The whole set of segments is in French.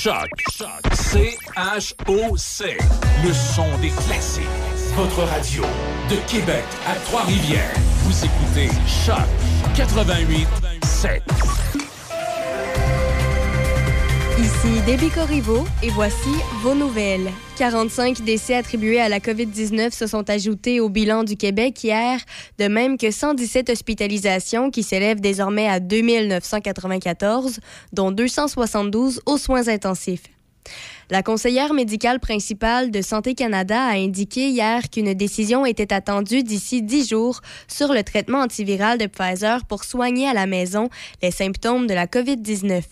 Choc. C-H-O-C. Le son des classiques. Votre radio de Québec à Trois-Rivières. Vous écoutez Choc 88 7. Ici Déby Corriveau et voici vos nouvelles. 45 décès attribués à la COVID-19 se sont ajoutés au bilan du Québec hier, de même que 117 hospitalisations qui s'élèvent désormais à 2994, dont 272 aux soins intensifs. La conseillère médicale principale de Santé Canada a indiqué hier qu'une décision était attendue d'ici 10 jours sur le traitement antiviral de Pfizer pour soigner à la maison les symptômes de la COVID-19.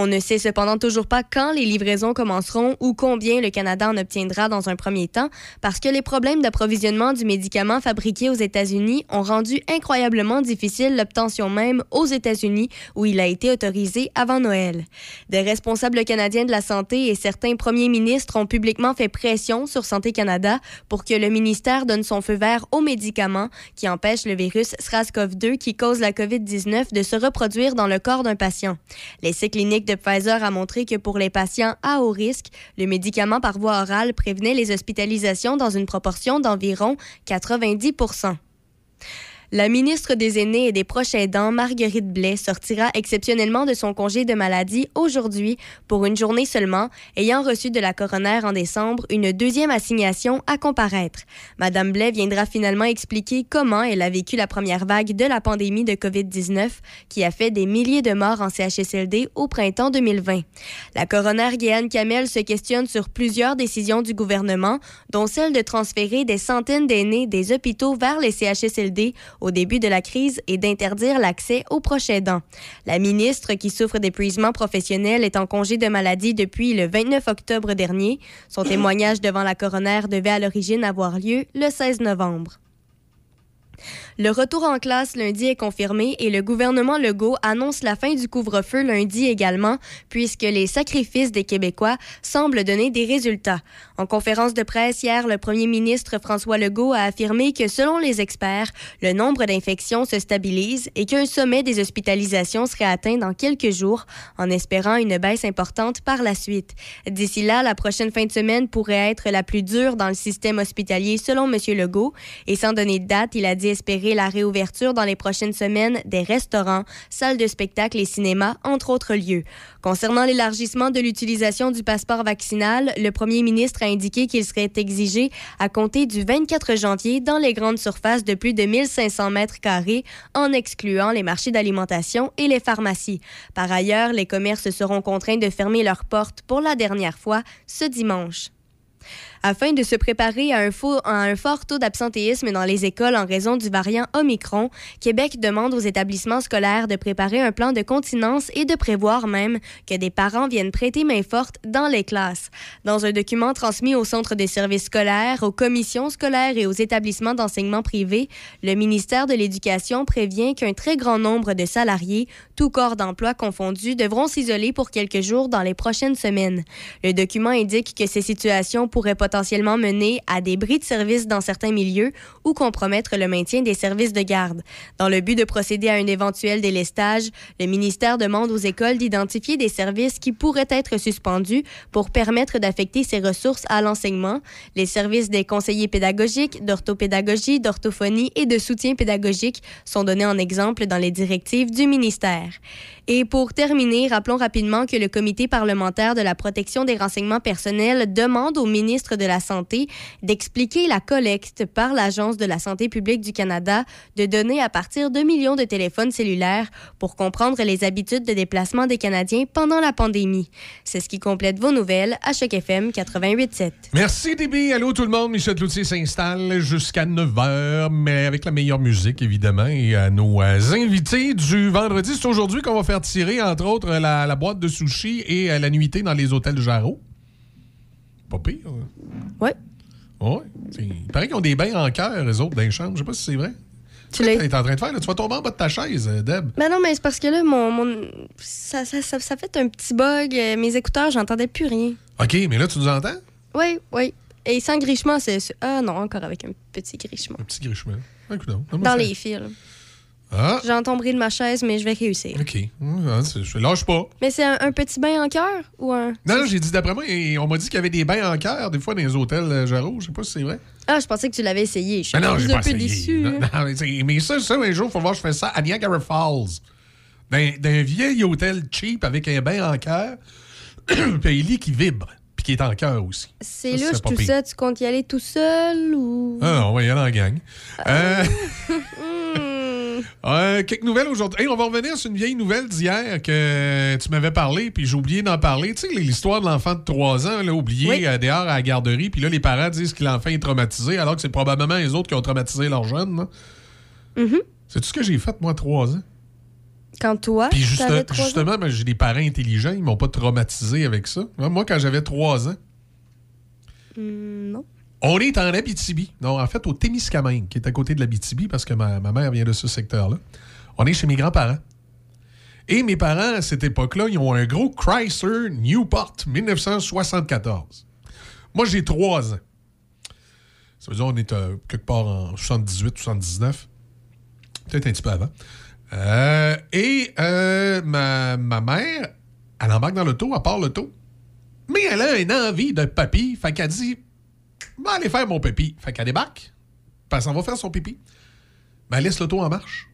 On ne sait cependant toujours pas quand les livraisons commenceront ou combien le Canada en obtiendra dans un premier temps, parce que les problèmes d'approvisionnement du médicament fabriqué aux États-Unis ont rendu incroyablement difficile l'obtention même aux États-Unis, où il a été autorisé avant Noël. Des responsables canadiens de la santé et certains premiers ministres ont publiquement fait pression sur Santé Canada pour que le ministère donne son feu vert aux médicaments qui empêchent le virus SRAS-CoV-2 qui cause la COVID-19 de se reproduire dans le corps d'un patient. L'essai clinique de Pfizer a montré que pour les patients à haut risque, le médicament par voie orale prévenait les hospitalisations dans une proportion d'environ 90 la ministre des Aînés et des Proches aidants, Marguerite Blais, sortira exceptionnellement de son congé de maladie aujourd'hui pour une journée seulement, ayant reçu de la coroner en décembre une deuxième assignation à comparaître. Madame Blais viendra finalement expliquer comment elle a vécu la première vague de la pandémie de COVID-19 qui a fait des milliers de morts en CHSLD au printemps 2020. La coroner Guéane Kamel se questionne sur plusieurs décisions du gouvernement, dont celle de transférer des centaines d'aînés des hôpitaux vers les CHSLD au début de la crise et d'interdire l'accès aux proches aidants. La ministre, qui souffre d'épuisement professionnel, est en congé de maladie depuis le 29 octobre dernier. Son témoignage devant la coroner devait à l'origine avoir lieu le 16 novembre. Le retour en classe lundi est confirmé et le gouvernement Legault annonce la fin du couvre-feu lundi également, puisque les sacrifices des Québécois semblent donner des résultats. En conférence de presse hier, le premier ministre François Legault a affirmé que selon les experts, le nombre d'infections se stabilise et qu'un sommet des hospitalisations serait atteint dans quelques jours, en espérant une baisse importante par la suite. D'ici là, la prochaine fin de semaine pourrait être la plus dure dans le système hospitalier selon M. Legault, et sans donner de date, il a dit espérer la réouverture dans les prochaines semaines des restaurants, salles de spectacle et cinémas, entre autres lieux. Concernant l'élargissement de l'utilisation du passeport vaccinal, le premier ministre a indiqué qu'il serait exigé à compter du 24 janvier dans les grandes surfaces de plus de 1500 mètres carrés, en excluant les marchés d'alimentation et les pharmacies. Par ailleurs, les commerces seront contraints de fermer leurs portes pour la dernière fois ce dimanche. Afin de se préparer à un, fort taux d'absentéisme dans les écoles en raison du variant Omicron, Québec demande aux établissements scolaires de préparer un plan de continence et de prévoir même que des parents viennent prêter main forte dans les classes. Dans un document transmis au Centre des services scolaires, aux commissions scolaires et aux établissements d'enseignement privé, le ministère de l'Éducation prévient qu'un très grand nombre de salariés, tout corps d'emploi confondus, devront s'isoler pour quelques jours dans les prochaines semaines. Le document indique que ces situations pourraient potentiellement mener à des bris de service dans certains milieux ou compromettre le maintien des services de garde. Dans le but de procéder à un éventuel délestage, le ministère demande aux écoles d'identifier des services qui pourraient être suspendus pour permettre d'affecter ces ressources à l'enseignement, les services des conseillers pédagogiques, d'orthopédagogie, d'orthophonie et de soutien pédagogique sont donnés en exemple dans les directives du ministère. Et pour terminer, rappelons rapidement que le comité parlementaire de la protection des renseignements personnels demande au ministre de la Santé d'expliquer la collecte par l'Agence de la santé publique du Canada de données à partir de millions de téléphones cellulaires pour comprendre les habitudes de déplacement des Canadiens pendant la pandémie. C'est ce qui complète vos nouvelles à Choc FM 88.7. Merci, DB. Allô tout le monde. Michel Cloutier s'installe jusqu'à 9 h, mais avec la meilleure musique, évidemment, et à nos euh, invités du vendredi. C'est aujourd'hui qu'on va faire tirer, entre autres, la, boîte de sushi et euh, la nuitée dans les hôtels Jarreau. Pas pire. Hein? Oui. Oui. Il paraît qu'ils ont des bains en cœur, les autres, dans les chambres. Je sais pas si c'est vrai. Tu es en train de faire? Là? Tu vas tomber en bas de ta chaise, euh, Deb. Ben non, mais c'est parce que là, mon, mon... Ça, ça, ça, fait un petit bug. Euh, mes écouteurs, j'entendais plus rien. OK, mais là, tu nous entends? Oui, oui. Et sans grichement, c'est. Ah non, encore avec un petit grichement. Un petit grichement. Dans les fils. Ah, J'en tomberai de ma chaise, mais je vais réussir. OK. Ah, Je lâche pas. Mais c'est un, un petit bain en cœur ou un? Non, non, j'ai dit d'après moi, et on m'a dit qu'il y avait des bains en cœur, des fois, dans les hôtels euh, Jarreau. Je sais pas si c'est vrai. Ah, je pensais que tu l'avais essayé. Je suis Mais non, un peu essayé. déçue. Non, non, mais, ça, ça, un jour, il faut voir, je fais ça à Niagara Falls. Dans, dans un vieil hôtel cheap avec un bain en cœur, puis un lit qui vibre, puis qui est en cœur aussi. C'est Ça, louche tout pire. ça. Tu comptes y aller tout seul ou? Ah, on va y aller en gang. Euh, Hmm. euh, quelques nouvelles aujourd'hui. Hey, on va revenir sur une vieille nouvelle d'hier que tu m'avais parlé, puis j'ai oublié d'en parler. Tu sais, l'histoire de l'enfant de 3 ans, là, oublié Oui. euh, dehors à la garderie, puis là, les parents disent que l'enfant est traumatisé, alors que c'est probablement les autres qui ont traumatisé leur jeune. C'est tout ce que j'ai fait, moi, à 3 ans? Quand toi, Puis juste- t'avais trois ans? justement, ben, j'ai des parents intelligents, ils m'ont pas traumatisé avec ça. Moi, quand j'avais 3 ans, Hmm, non. On est en Abitibi. Non, en fait, au Témiscamingue, qui est à côté de l'Abitibi, parce que ma, mère vient de ce secteur-là. On est chez mes grands-parents. Et mes parents, à cette époque-là, ils ont un gros Chrysler Newport 1974. Moi, j'ai 3 ans. Ça veut dire qu'on est euh, quelque part en 78, 79. Peut-être un petit peu avant. Euh, et euh, ma, ma mère, elle embarque dans l'auto, elle part l'auto. Mais elle a une envie de papy. Fait qu'elle dit Va aller faire mon pipi. Fait qu'elle débarque. Puis elle s'en va faire son pipi. Mais elle laisse l'auto en marche.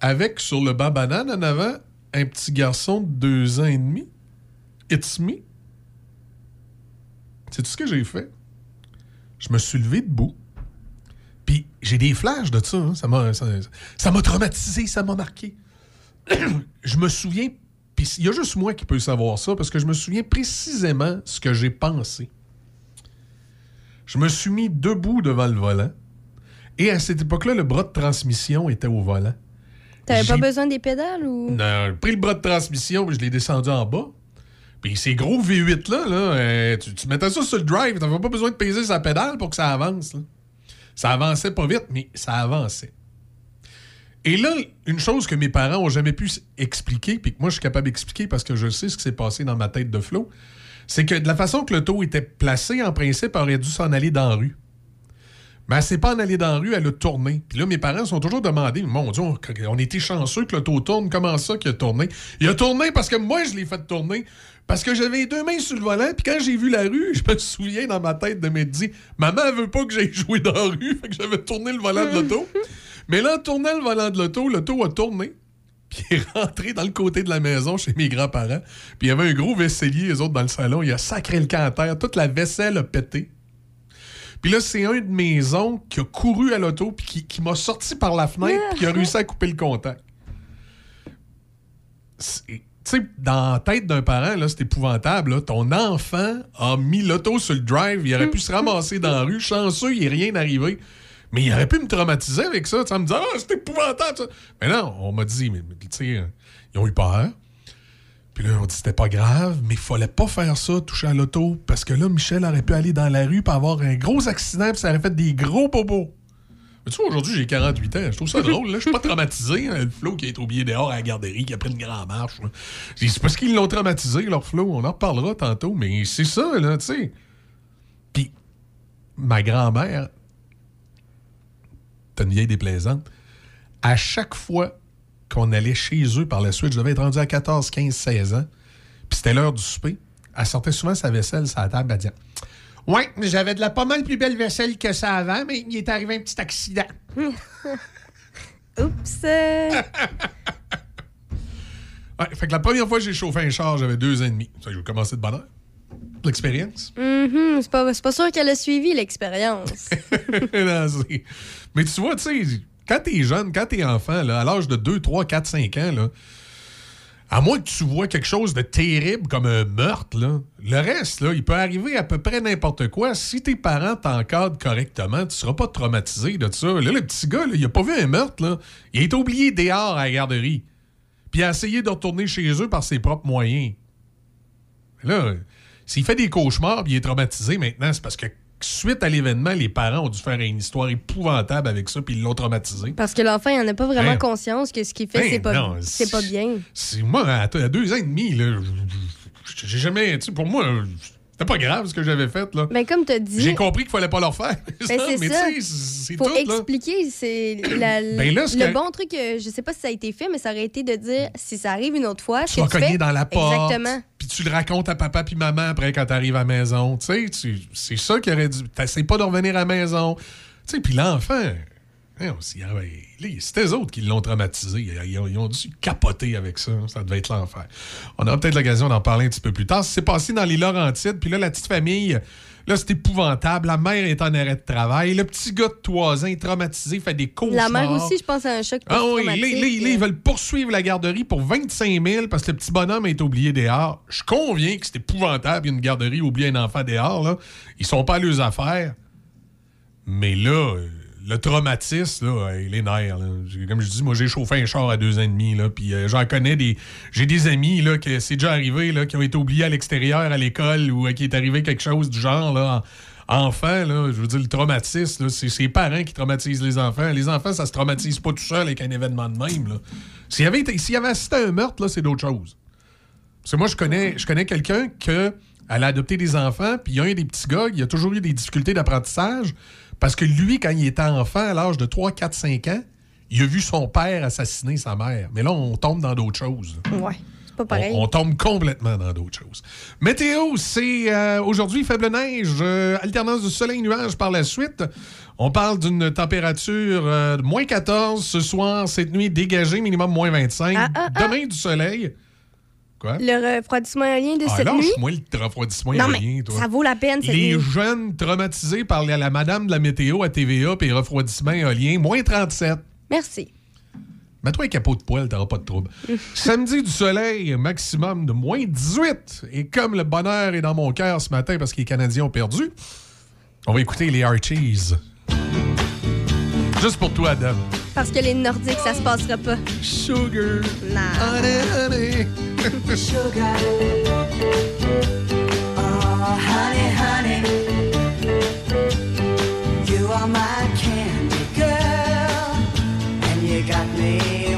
Avec sur le banc banane en avant un petit garçon de deux ans et demi. It's me. C'est tout ce que j'ai fait. Je me suis levé debout. Puis j'ai des flashs de ça. hein. Ça m'a ça, ça m'a traumatisé, ça m'a marqué. je me souviens, puis il y a juste moi qui peux savoir ça, parce que je me souviens précisément ce que j'ai pensé. Je me suis mis debout devant le volant. Et à cette époque-là, le bras de transmission était au volant. T'avais pas besoin des pédales ou? Non, j'ai pris le bras de transmission, puis je l'ai descendu en bas. Puis ces gros V8-là, là, euh, tu, tu mettais ça sur le drive, t'avais pas besoin de peser sa pédale pour que ça avance. là. Ça avançait pas vite, mais ça avançait. Et là, une chose que mes parents ont jamais pu expliquer, puis que moi je suis capable d'expliquer parce que je sais ce qui s'est passé dans ma tête de Flo, c'est que de la façon que le taux était placé, en principe, elle aurait dû s'en aller dans la rue. Mais elle s'est pas en allée dans la rue, elle a tourné. Puis là, mes parents sont toujours demandé, mon Dieu, on, était chanceux que le taux tourne. Comment ça qu'il a tourné? Il a tourné parce que moi, je l'ai fait tourner. Parce que j'avais deux mains sur le volant, puis quand j'ai vu la rue, je me souviens dans ma tête de m'être dit, maman, elle veut pas que j'aille jouer dans la rue, fait que j'avais tourné le volant de l'auto. Mais là, en tournant le volant de l'auto, l'auto a tourné. Puis il est rentré dans le côté de la maison chez mes grands-parents. Puis il y avait un gros vaisselier, les autres, dans le salon. Il a sacré le camp à terre. Toute la vaisselle a pété. Puis là, c'est un de mes oncles qui a couru à l'auto puis qui, qui m'a sorti par la fenêtre puis qui a réussi à couper le contact. Tu sais, dans la tête d'un parent, là, c'est épouvantable. là. Ton enfant a mis l'auto sur le drive, il aurait pu se ramasser dans la rue. Chanceux, il n'est rien arrivé. Mais il aurait pu me traumatiser avec ça. En me disant, ah, c'est épouvantable. ça. Mais non, on m'a dit, mais, mais, tu sais, ils ont eu peur. Puis là, on dit c'était pas grave, mais il fallait pas faire ça, toucher à l'auto, parce que là, Michel aurait pu aller dans la rue pour avoir un gros accident, puis ça aurait fait des gros bobos. Mais tu vois, aujourd'hui, j'ai 48 ans. Je trouve ça drôle. Là. Je suis pas traumatisé. hein, le Flo qui est oublié dehors à la garderie, qui a pris une grande marche. dit, C'est parce qu'ils l'ont traumatisé, leur Flo. On en reparlera tantôt, mais c'est ça, là, tu sais. Puis, ma grand-mère, une vieille déplaisante, à chaque fois qu'on allait chez eux par la suite, je devais être rendu à 14, 15, 16 ans, puis c'était l'heure du souper, elle sortait souvent sa vaisselle la table, elle disait Ouais, j'avais de la pas mal plus belle vaisselle que ça avant, mais il est arrivé un petit accident. Oups! Ouais, fait que la première fois que j'ai chauffé un char, j'avais deux ans et demi. Ça, j'ai commencé de bonne L'expérience? mhm, c'est pas, sûr qu'elle a suivi l'expérience. Mais tu vois, tu sais, quand t'es jeune, quand t'es enfant, là, à l'âge de 2, 3, 4, 5 ans, là, à moins que tu vois quelque chose de terrible comme un meurtre, là, le reste, là, il peut arriver à peu près n'importe quoi. Si tes parents t'encadrent correctement, tu seras pas traumatisé de ça. Là, le petit gars, là, il a pas vu un meurtre. Là. Il a été oublié dehors à la garderie. Puis il a essayé de retourner chez eux par ses propres moyens. Là, s'il fait des cauchemars puis il est traumatisé maintenant, c'est parce que suite à l'événement, les parents ont dû faire une histoire épouvantable avec ça puis ils l'ont traumatisé. Parce que l'enfant, il en a pas vraiment Ben, conscience que ce qu'il fait, ben c'est pas, c'est pas bien. C'est moi, à, à deux ans et demi, là, j'ai jamais. Tu sais, pour moi, C'était pas grave ce que j'avais fait, là. Mais comme tu dit. J'ai compris qu'il fallait pas leur faire. Ben, c'est mais ça. tu sais, c'est faut tout, expliquer. C'est Ben le bon truc, euh, je sais pas si ça a été fait, mais ça aurait été de dire si ça arrive une autre fois. Tu vas cogner dans la porte. Exactement. Puis tu le racontes à papa puis maman après quand t'arrives à la maison. Tu sais, c'est ça qui aurait dû. T'essayes pas de revenir à la maison. Tu sais, puis l'enfant. Hein, c'est- eux autres qui l'ont traumatisé. Ils, ont, ils ont dû capoter avec ça. Ça devait être l'enfer. On aura peut-être l'occasion d'en parler un petit peu plus tard. C'est passé dans les Laurentides. Puis là, la petite famille, là, c'est épouvantable. La mère est en arrêt de travail. Le petit gars de 3 ans est traumatisé, fait des cauchemars. La mère aussi, je pense, a un choc Ah oui, post-traumatique. là, là, ils veulent poursuivre la garderie pour 25 000 parce que le petit bonhomme est oublié dehors. Je conviens que c'est épouvantable, une garderie oublie un enfant dehors. Là. Ils sont pas à leurs affaires. Mais là, euh, le traumatisme, là, nerfs. là. J'ai- Comme je dis, moi, j'ai chauffé un char à deux ans et demi. Là, euh, connais des. J'ai des amis là, que c'est déjà arrivé, là, qui ont été oubliés à l'extérieur, à l'école, ou euh, qui est arrivé quelque chose du genre. Là, en- enfant, je veux dire, le traumatisme, c'est ses parents qui traumatisent les enfants. Les enfants, ça se traumatise pas tout seul avec un événement de même. S'il y avait, y avait assisté à un meurtre, c'est d'autres choses. Parce que moi, je connais, quelqu'un que elle a adopté des enfants, puis il y a un des petits gars, il a toujours eu des difficultés d'apprentissage, parce que lui, quand il était enfant, à l'âge de 3, 4, 5 ans, il a vu son père assassiner sa mère. Mais là, on tombe dans d'autres choses. Ouais, c'est pas pareil. On, on tombe complètement dans d'autres choses. Météo, c'est euh, aujourd'hui faible neige, euh, alternance de soleil-nuage par la suite. On parle d'une température euh, de moins 14 ce soir, cette nuit dégagée, minimum moins 25. Ah, ah, ah. Demain, du soleil. Quoi? Le refroidissement éolien de Ah, cette nuit? lâche-moi le refroidissement Non, éolien, mais toi. ça vaut la peine cette Les nuit. jeunes traumatisés par la, la madame de la météo à TVA et refroidissement éolien, moins 37. Merci. Mets-toi un capot de poêle, t'auras pas de trouble. Samedi du soleil, maximum de moins 18. Et comme le bonheur est dans mon cœur ce matin parce que les Canadiens ont perdu, on va écouter les Archies. Juste pour toi, Adam. Parce que les Nordiques, ça se passera pas. Sugar, Non. honey, honey. sugar. Oh, honey, honey. You are my candy girl. And you got me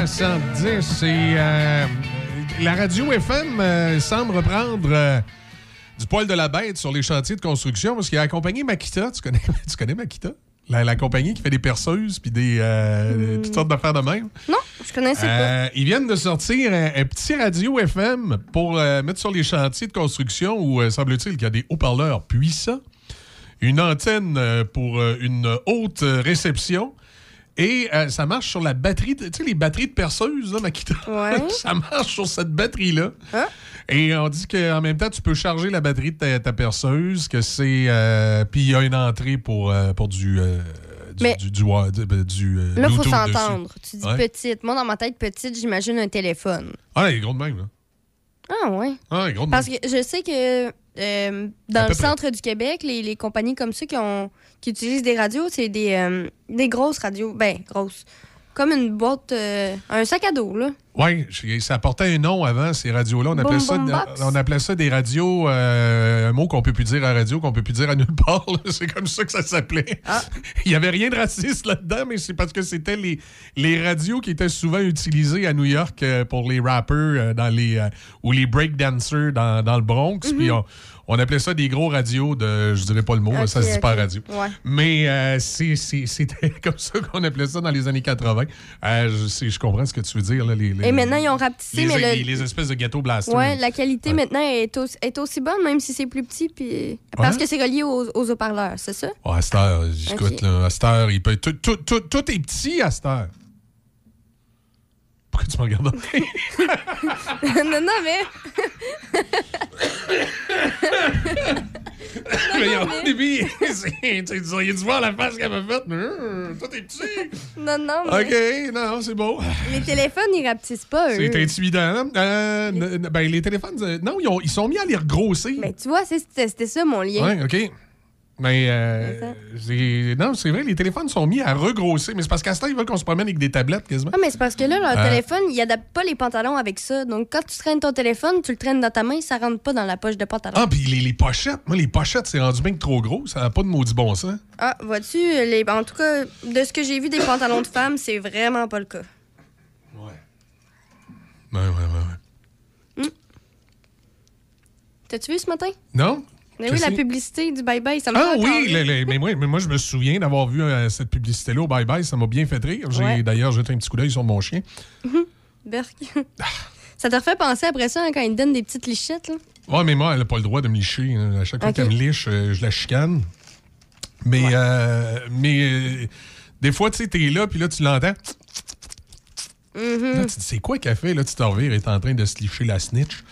1970 et euh, la radio FM euh, semble reprendre euh, du poil de la bête sur les chantiers de construction parce qu'il a accompagné Makita. Tu connais, tu connais Makita? La, la compagnie qui fait des perceuses puis des euh, toutes sortes d'affaires de même. Non, je connaissais pas. Euh, ils viennent de sortir un, un petit radio FM pour euh, mettre sur les chantiers de construction où, semble-t-il, qu'il y a des haut-parleurs puissants, une antenne pour une haute réception. Et euh, ça marche sur la batterie, de- tu sais, les batteries de perceuse, là, Makita. Ouais. ça marche sur cette batterie-là. Hein? Et on dit qu'en même temps, tu peux charger la batterie de ta, ta perceuse, que c'est. euh, Puis il y a une entrée pour, euh, pour du. du, Mais- du, du, euh, Là, faut Bluetooth dessus. s'entendre. Tu dis Ouais. petite. Moi, dans ma tête, petite, j'imagine un téléphone. Ah, il est gros de même, là. Ah, ouais. Ah, il est gros de Parce même. que je sais que euh, dans le près. centre du Québec, les, les compagnies comme ça qui, ont, qui utilisent des radios, c'est des, euh, des grosses radios. Ben, grosses. Comme une boîte, euh, un sac à dos, là. Oui, ça portait un nom avant, ces radios-là. On, Boom, appelait ça, box. on appelait ça des radios, euh, un mot qu'on peut plus dire à radio, qu'on peut plus dire à nulle part. C'est comme ça que ça s'appelait. Ah. Il n'y avait rien de raciste là-dedans, mais c'est parce que c'était les, les radios qui étaient souvent utilisées à New York euh, pour les rappers dans les, ou les breakdancers dans, dans le Bronx. Mhm. Puis on, on appelait ça des gros radios de, je dirais pas le mot, là, ça se dit pas radio. Ouais. Mais euh, c'était comme ça qu'on appelait ça dans les années 80. Euh, je, comprends ce que tu veux dire. Là, les, les- Et maintenant, ils ont rapetissé, les, mais les- le- les espèces de gâteaux blasters. Ouais, la qualité Ouais. maintenant est, aussi, est aussi bonne, même si c'est plus petit, puis parce Ouais. que c'est relié aux, aux haut-parleurs, c'est ça? Oh, à cette heure, écoute, Ok. là, à cette heure, il peut, tout, tout, tout, tout est petit à cette heure. Pourquoi tu me regardes? non, non, mais. mais au mais- début, c'est- tu sais, il a dû voir la face qu'elle m'a faite. mais, euh, Tout est petit. Non, non, mais. OK, non, c'est beau. Les téléphones, ils rapetissent pas, eux. C'est intimidant. Euh, n- n- ben, les téléphones, euh, non, ils, ont- ils sont mis à les regrossir. Mais tu vois, c'était ça mon lien. Ouais, OK. Mais, euh, non, c'est vrai, les téléphones sont mis à regrossir. Mais c'est parce qu'à ce temps, ils veulent qu'on se promène avec des tablettes quasiment. Ah, mais c'est parce que là, leur Euh. téléphone, ils adaptent pas les pantalons avec ça. Donc, quand tu traînes ton téléphone, tu le traînes dans ta main, ça rentre pas dans la poche de pantalon. Ah, puis les, les pochettes. Moi, les pochettes, c'est rendu bien que trop gros. Ça n'a pas de maudit bon sens. Ah, vois-tu, les... en tout cas, de ce que j'ai vu des pantalons de femmes, c'est vraiment pas le cas. Ouais. Ouais, ouais, ouais, ouais. T'as-tu vu ce matin? Non? Mais oui, la publicité du bye-bye, ça me Ah fait oui, le- le- mais, moi, mais moi, je me souviens d'avoir vu euh, cette publicité-là au Bye Bye. Ça m'a bien fait rire. J'ai Ouais. d'ailleurs jeté un petit coup d'œil sur mon chien. Berk. ça te refait penser après ça, hein, quand ils te donnent des petites lichettes, là? Ouais, mais moi, elle n'a pas le droit de me licher. hein. À chaque fois qu'elle me liche, euh, je la chicane. Mais, euh, mais euh, des fois, tu sais, t'es là, puis là, tu l'entends. Mm-hmm. Là, tu te dis, c'est quoi qu'elle fait? Là, tu te revires, elle est en train de se licher la snitch.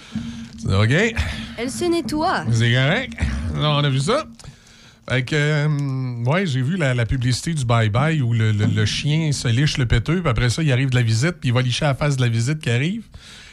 Tu dis, OK, Elle se nettoie. c'est correct. Là, on a vu ça. Fait que, euh, ouais, j'ai vu la, la publicité du bye-bye où le, le- le chien se liche le péteux, puis après ça, il arrive de la visite, puis il va licher à la face de la visite qui arrive.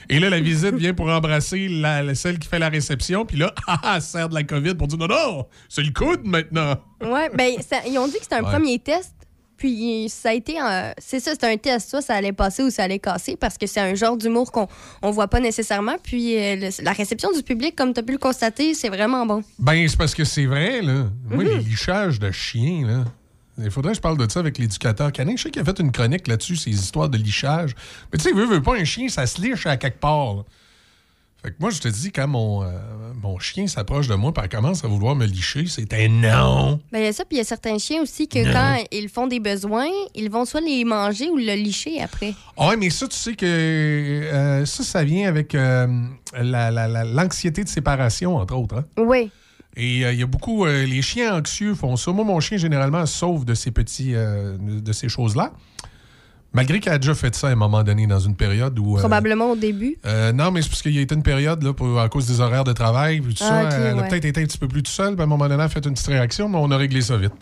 Et là, la visite vient pour embrasser la, la- celle qui fait la réception, puis là, ah, ah, elle se sert de la COVID pour dire non, non, c'est le coude maintenant. Ouais, ben, ça- ils ont dit que c'était un Ouais. premier test. Puis ça a été. un- c'est ça, c'était un test. Soit ça allait passer ou ça allait casser parce que c'est un genre d'humour qu'on on voit pas nécessairement. Puis euh, le- la réception du public, comme tu as pu le constater, c'est vraiment bon. Ben, c'est parce que c'est vrai, là. Moi, les lichages de chiens, là. Il faudrait que je parle de ça avec l'éducateur canin. Je sais qu'il a fait une chronique là-dessus, ces histoires de lichage. Mais tu sais, veut, veut pas un chien, ça se liche à quelque part. là. Fait que moi, je te dis, quand mon, euh, mon chien s'approche de moi et commence à vouloir me licher, c'est un non. Ben, il y a ça, puis il y a certains chiens aussi que Non. quand ils font des besoins, ils vont soit les manger ou le licher après. Ah ouais, mais ça, tu sais que euh, ça, ça vient avec euh, la- la- la- l'anxiété de séparation, entre autres. hein. Oui. Et euh, il y a beaucoup. euh, les chiens anxieux font ça. Moi, mon chien, généralement, sauve de ces petits. euh, de ces choses-là. Malgré qu'il a déjà fait ça à un moment donné, dans une période où. euh, Probablement au début. euh, non, mais c'est parce qu'il y a été une période, là, pour- à cause des horaires de travail, tout Ah, ça. ok, elle a ouais. peut-être été un petit peu plus tout seul, puis à un moment donné, elle a fait une petite réaction, mais on a réglé ça vite.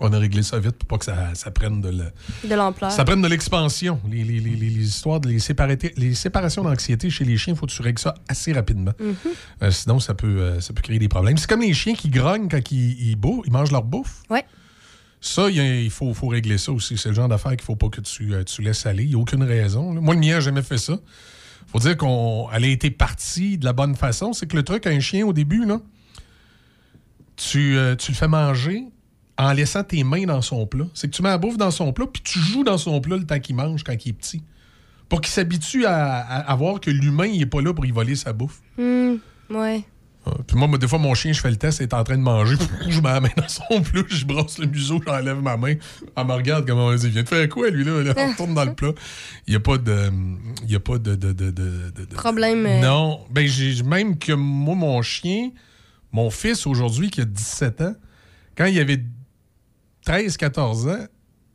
On a réglé ça vite pour pas que ça, ça prenne de le- De l'ampleur. ça prenne de l'expansion. Les, les- les- les- les histoires, de les, séparati- les séparations d'anxiété chez les chiens, il faut que tu règles ça assez rapidement. Euh, sinon, ça peut, ça peut créer des problèmes. C'est comme les chiens qui grognent quand ils, ils, ils mangent leur bouffe. Ouais. Ça, il faut, faut régler ça aussi. C'est le genre d'affaire qu'il faut pas que tu, euh, tu laisses aller. Il n'y a aucune raison. Moi, le mien n'a jamais fait ça. faut dire qu'elle a été partie de la bonne façon. C'est que le truc, un chien, au début, là, tu, euh, tu le fais manger en laissant tes mains dans son plat. C'est que tu mets la bouffe dans son plat, puis tu joues dans son plat le temps qu'il mange quand il est petit. Pour qu'il s'habitue à, à- voir que l'humain, il est pas là pour y voler sa bouffe. Hmm, ouais. Ah, Puis moi, des fois, mon chien, je fais le test, il est en train de manger. Je mets la main dans son plat, je brosse le museau, j'enlève ma main. Elle me regarde comme on dit, il vient de faire quoi, lui, là? Là, On retourne dans le plat. Il n'y a pas de. Il y a pas de. de, de, de- de- de- Problème. euh, Non. Ben, j'ai même que moi, mon chien, mon fils aujourd'hui, qui a 17 ans, quand il avait 13-14 ans,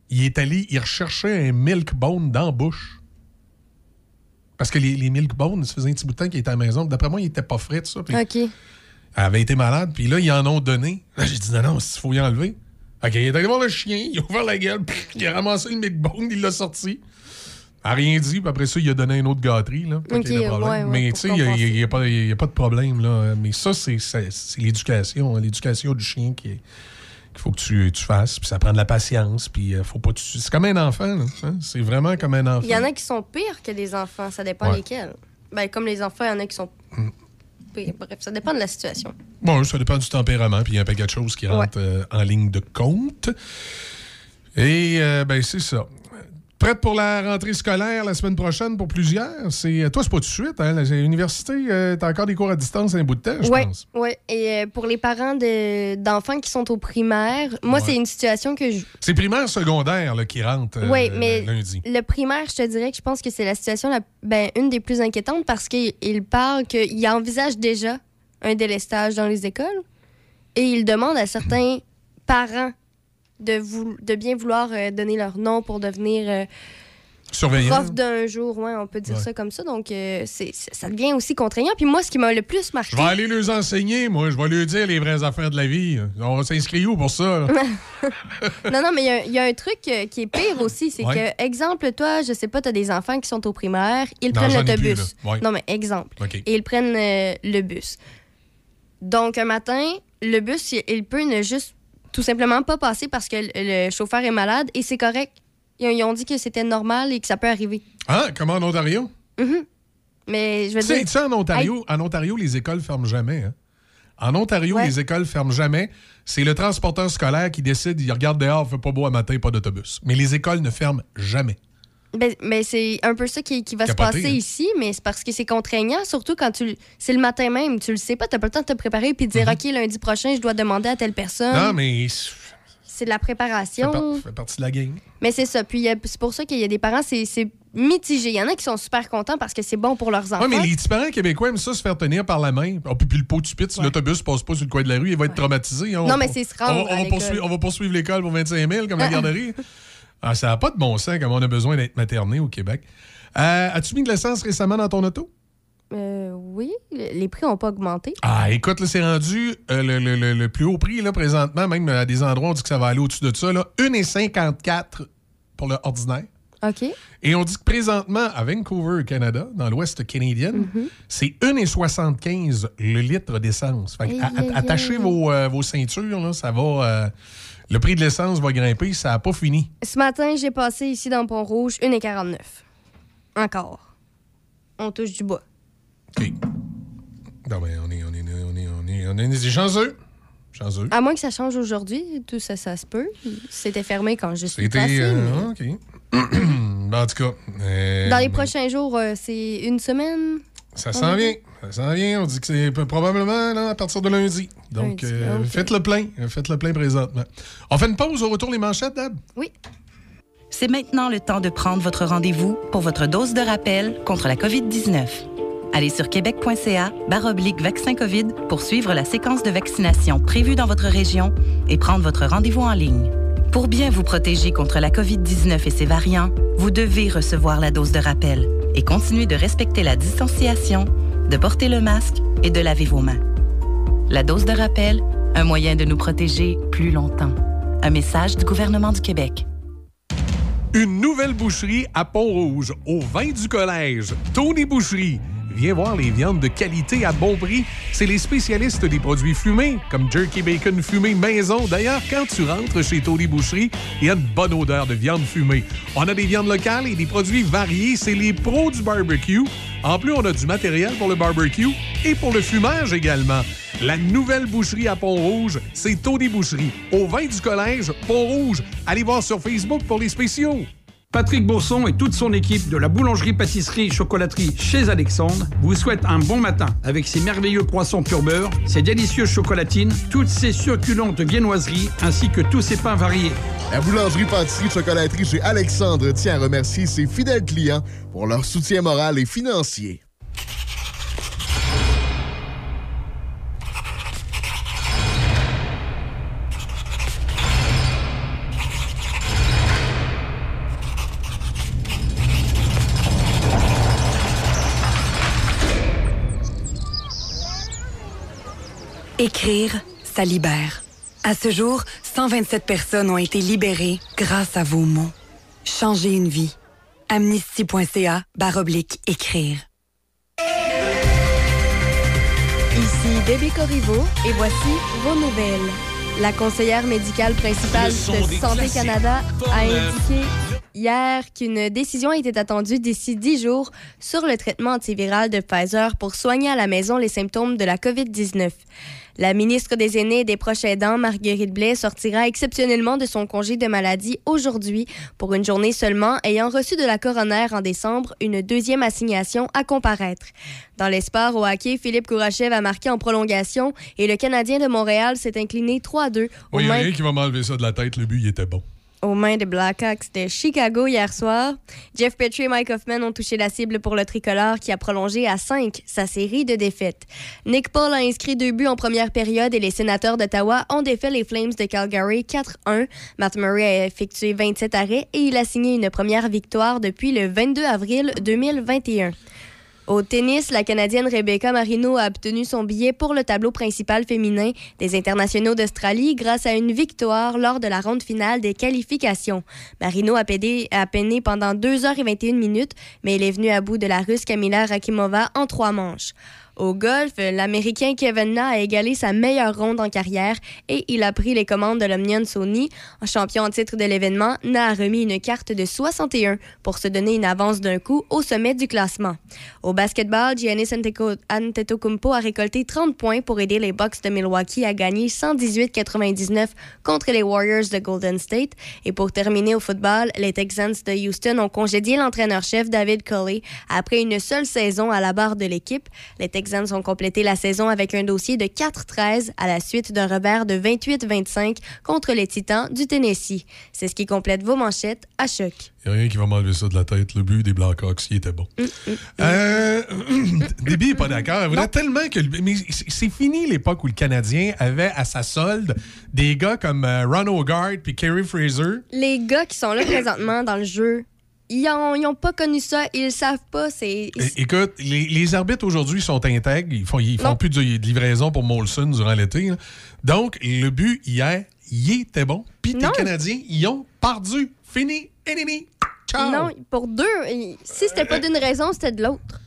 il est allé, il recherchait un milk bone dans la bouche. Parce que les, les milk bones, ça faisait un petit bout de temps qu'il était à la maison. D'après moi, il était pas frais, tout ça. Puis OK. elle avait été malade, puis là, ils en ont donné. Là, j'ai dit, non, non, il faut y enlever. OK, il est allé voir le chien, il a ouvert la gueule, il a ramassé le milk bone, il l'a sorti. Elle n'a rien dit, puis après ça, il a donné une autre gâterie, là. Y ouais, ouais, Mais tu sais, il n'y a, y a pas- il y a pas de problème, là. Mais ça, c'est l'éducation, hein, l'éducation du chien qui est- qu'il faut que tu, tu fasses, puis ça prend de la patience, puis euh, faut pas... tu- C'est comme un enfant, hein. C'est vraiment comme un enfant. Il y en a qui sont pires que des enfants. Ça dépend Ouais. lesquels. Ben, comme les enfants, il y en a qui sont pires. Bref, ça dépend de la situation. Bon, ça dépend du tempérament, puis il y a un paquet de choses qui rentrent euh, en ligne de compte. Et, euh, ben, c'est ça. Prête pour la rentrée scolaire la semaine prochaine pour plusieurs? C'est, toi, c'est pas tout de suite, hein? L'université, euh, t'as encore des cours à distance un bout de temps, je Oui, pense. ouais. Et euh, pour les parents de- d'enfants qui sont au primaire, moi, Ouais. c'est une situation que je. C'est primaire, secondaire là, qui rentre euh, Oui, mais lundi. le primaire, je te dirais que je pense que c'est la situation, la, ben, une des plus inquiétantes parce qu'il il parle qu'il envisage déjà un délestage dans les écoles et il demande à certains parents de, vou- de bien vouloir euh, donner leur nom pour devenir euh, prof d'un jour, ouais, on peut dire Ouais. ça comme ça. Donc, euh, c'est ça devient aussi contraignant. Puis moi, ce qui m'a le plus marqué... Je vais aller les enseigner, moi. Je vais leur dire les vraies affaires de la vie. On va s'inscrire où pour ça? Non, non, mais il y a- il y, a un truc qui est pire aussi. C'est Ouais. que, exemple, toi, je sais pas, tu as des enfants qui sont au primaire, ils Non, prennent l'autobus. Ouais. Non, mais exemple. Et ils prennent euh, le bus. Donc, un matin, le bus, il, il peut ne juste tout simplement pas passer parce que le, chauffeur est malade et c'est correct. Ils, ont- dit que c'était normal et que ça peut arriver. Ah, comment en Ontario? Mais je veux dire. tu sais, en Ontario, en Ontario, les écoles ferment jamais. hein. En Ontario, Ouais. les écoles ferment jamais. C'est le transporteur scolaire qui décide, il regarde dehors, il fait pas beau à matin, pas d'autobus. Mais les écoles ne ferment jamais. Ben, mais c'est un peu ça qui, qui va Capoté, se passer hein? ici, mais c'est parce que c'est contraignant, surtout quand tu. C'est le matin même, tu le sais pas, t'as pas le temps de te préparer puis de dire, OK, lundi prochain, je dois demander à telle personne. Non, mais ça C'est de la fait, préparation. par- fait partie de la game. Mais c'est ça. Puis c'est pour ça qu'il y a des parents, c'est mitigé. Il y en a qui sont super contents parce que c'est bon pour leurs enfants. Oui, mais les petits parents québécois aiment ça se faire tenir par la main. Oh, puis, puis le pot de si Ouais. l'autobus passe pas sur le coin de la rue, il va être traumatisé. hein. Non, On- mais c'est se on, rendre on va poursuivre l'école pour 25 000 comme la garderie. Ah, ça n'a pas de bon sens comme on a besoin d'être materné au Québec. Euh, As-tu mis de l'essence récemment dans ton auto? Euh, oui, les prix n'ont pas augmenté. Ah, écoute, là, c'est rendu euh, le, le- le- le plus haut prix, là, présentement. Même à des endroits, on dit que ça va aller au-dessus de ça. Là. 1,54 pour le ordinaire. OK. Et on dit que présentement, à Vancouver, Canada, dans l'ouest canadien, Mhm. c'est 1,75 le litre d'essence. Fait attachez vos, euh, vos ceintures, là, ça va. Euh, le prix de l'essence va grimper, ça n'a pas fini. Ce matin, j'ai passé ici dans Pont-Rouge 1,49. Encore. On touche du bois. OK. Non, mais on est, on est, on est, on est, on est des chanceux. Chanceux. À moins que ça change aujourd'hui, tout ça, ça se peut. C'était fermé quand je suis C'était. passée. euh, mais OK. Ben, en tout cas. euh, Dans les prochains jours, euh, c'est une semaine. Ça s'en vient. Ça s'en vient. On dit que c'est probablement là, à partir de lundi. Donc, Lundi, euh, faites le plein. Faites le plein présentement. On fait une pause. Au retour, les manchettes, Dab? Oui. C'est maintenant le temps de prendre votre rendez-vous pour votre dose de rappel contre la COVID-19. Allez sur québec.ca baroblique vaccin COVID pour suivre la séquence de vaccination prévue dans votre région et prendre votre rendez-vous en ligne. Pour bien vous protéger contre la COVID-19 et ses variants, vous devez recevoir la dose de rappel et continuer de respecter la distanciation, de porter le masque et de laver vos mains. La dose de rappel, un moyen de nous protéger plus longtemps. Un message du gouvernement du Québec. Une nouvelle boucherie à Pont-Rouge, au vin du collège. Tony Boucherie. Viens voir les viandes de qualité à bon prix. C'est les spécialistes des produits fumés, comme jerky bacon fumé maison. D'ailleurs, quand tu rentres chez Tony Boucherie, il y a une bonne odeur de viande fumée. On a des viandes locales et des produits variés. C'est les pros du barbecue. En plus, on a du matériel pour le barbecue et pour le fumage également. La nouvelle boucherie à Pont-Rouge, c'est Tony Boucherie. Au 20 du collège, Pont-Rouge. Allez voir sur Facebook pour les spéciaux. Patrick Bourson et toute son équipe de la boulangerie-pâtisserie-chocolaterie chez Alexandre vous souhaitent un bon matin avec ses merveilleux poissons pur beurre, ses délicieuses chocolatines, toutes ses succulentes viennoiseries ainsi que tous ses pains variés. La boulangerie-pâtisserie-chocolaterie chez Alexandre tient à remercier ses fidèles clients pour leur soutien moral et financier. Écrire, ça libère. À ce jour, 127 personnes ont été libérées grâce à vos mots. Changez une vie. Amnesty.ca baroblique écrire. Ici Debbie Corriveau et voici vos nouvelles. La conseillère médicale principale de Santé. Canada a indiqué hier qu'une décision était attendue d'ici 10 jours sur le traitement antiviral de Pfizer pour soigner à la maison les symptômes de la COVID-19. La ministre des Aînés et des Proches aidants, Marguerite Blais, sortira exceptionnellement de son congé de maladie aujourd'hui pour une journée seulement, ayant reçu de la coroner en décembre une deuxième assignation à comparaître. Dans les sports au hockey, Philippe Kourachev a marqué en prolongation et le Canadien de Montréal s'est incliné 3-2 aux Il n'y a rien qui va m'enlever ça de la tête. Le but, il était bon. Aux mains des Blackhawks de Chicago hier soir. Jeff Petrie et Mike Hoffman ont touché la cible pour le tricolore qui a prolongé à 5 sa série de défaites. Nick Paul a inscrit deux buts en première période et les sénateurs d'Ottawa ont défait les Flames de Calgary 4-1. Matt Murray a effectué 27 arrêts et il a signé une première victoire depuis le 22 avril 2021. Au tennis, la Canadienne Rebecca Marino a obtenu son billet pour le tableau principal féminin des internationaux d'Australie grâce à une victoire lors de la ronde finale des qualifications. Marino a, peiné pendant 2h21 minutes, mais il est venu à bout de la Russe Kamila Rakimova en trois manches. Au golf, l'Américain Kevin Na a égalé sa meilleure ronde en carrière et il a pris les commandes de l'Omnium Sony. En champion en titre de l'événement, Na a remis une carte de 61 pour se donner une avance d'un coup au sommet du classement. Au basketball, Giannis Antetokounmpo- a récolté 30 points pour aider les Bucks de Milwaukee à gagner 118-99 contre les Warriors de Golden State. Et pour terminer au football, les Texans de Houston ont congédié l'entraîneur-chef David Culley après une seule saison à la barre de l'équipe. Ont complété la saison avec un dossier de 4-13 à la suite d'un revers de 28-25 contre les Titans du Tennessee. C'est ce qui complète vos manchettes à choc. Il n'y a rien qui va m'enlever ça de la tête. Le but des Blackhawks, il était bon. Euh, Déby n'est pas d'accord. Elle voudrait tellement que. le- Mais c'est c'est fini l'époque où le Canadien avait à sa solde des gars comme euh, Ron O'Gard puis Kerry Fraser. Les gars qui sont là présentement dans le jeu, ils n'ont pas connu ça, ils le savent pas. C'est Écoute, les, les arbitres aujourd'hui sont intègres. Ils font, ils font Non. plus de, de livraison pour Molson durant l'été. là. Donc, le but hier, il était bon. Puis les. Canadiens, ils ont perdu. Fini, ennemi. Ciao. non pour deux. Si c'était pas d'une raison, c'était de l'autre.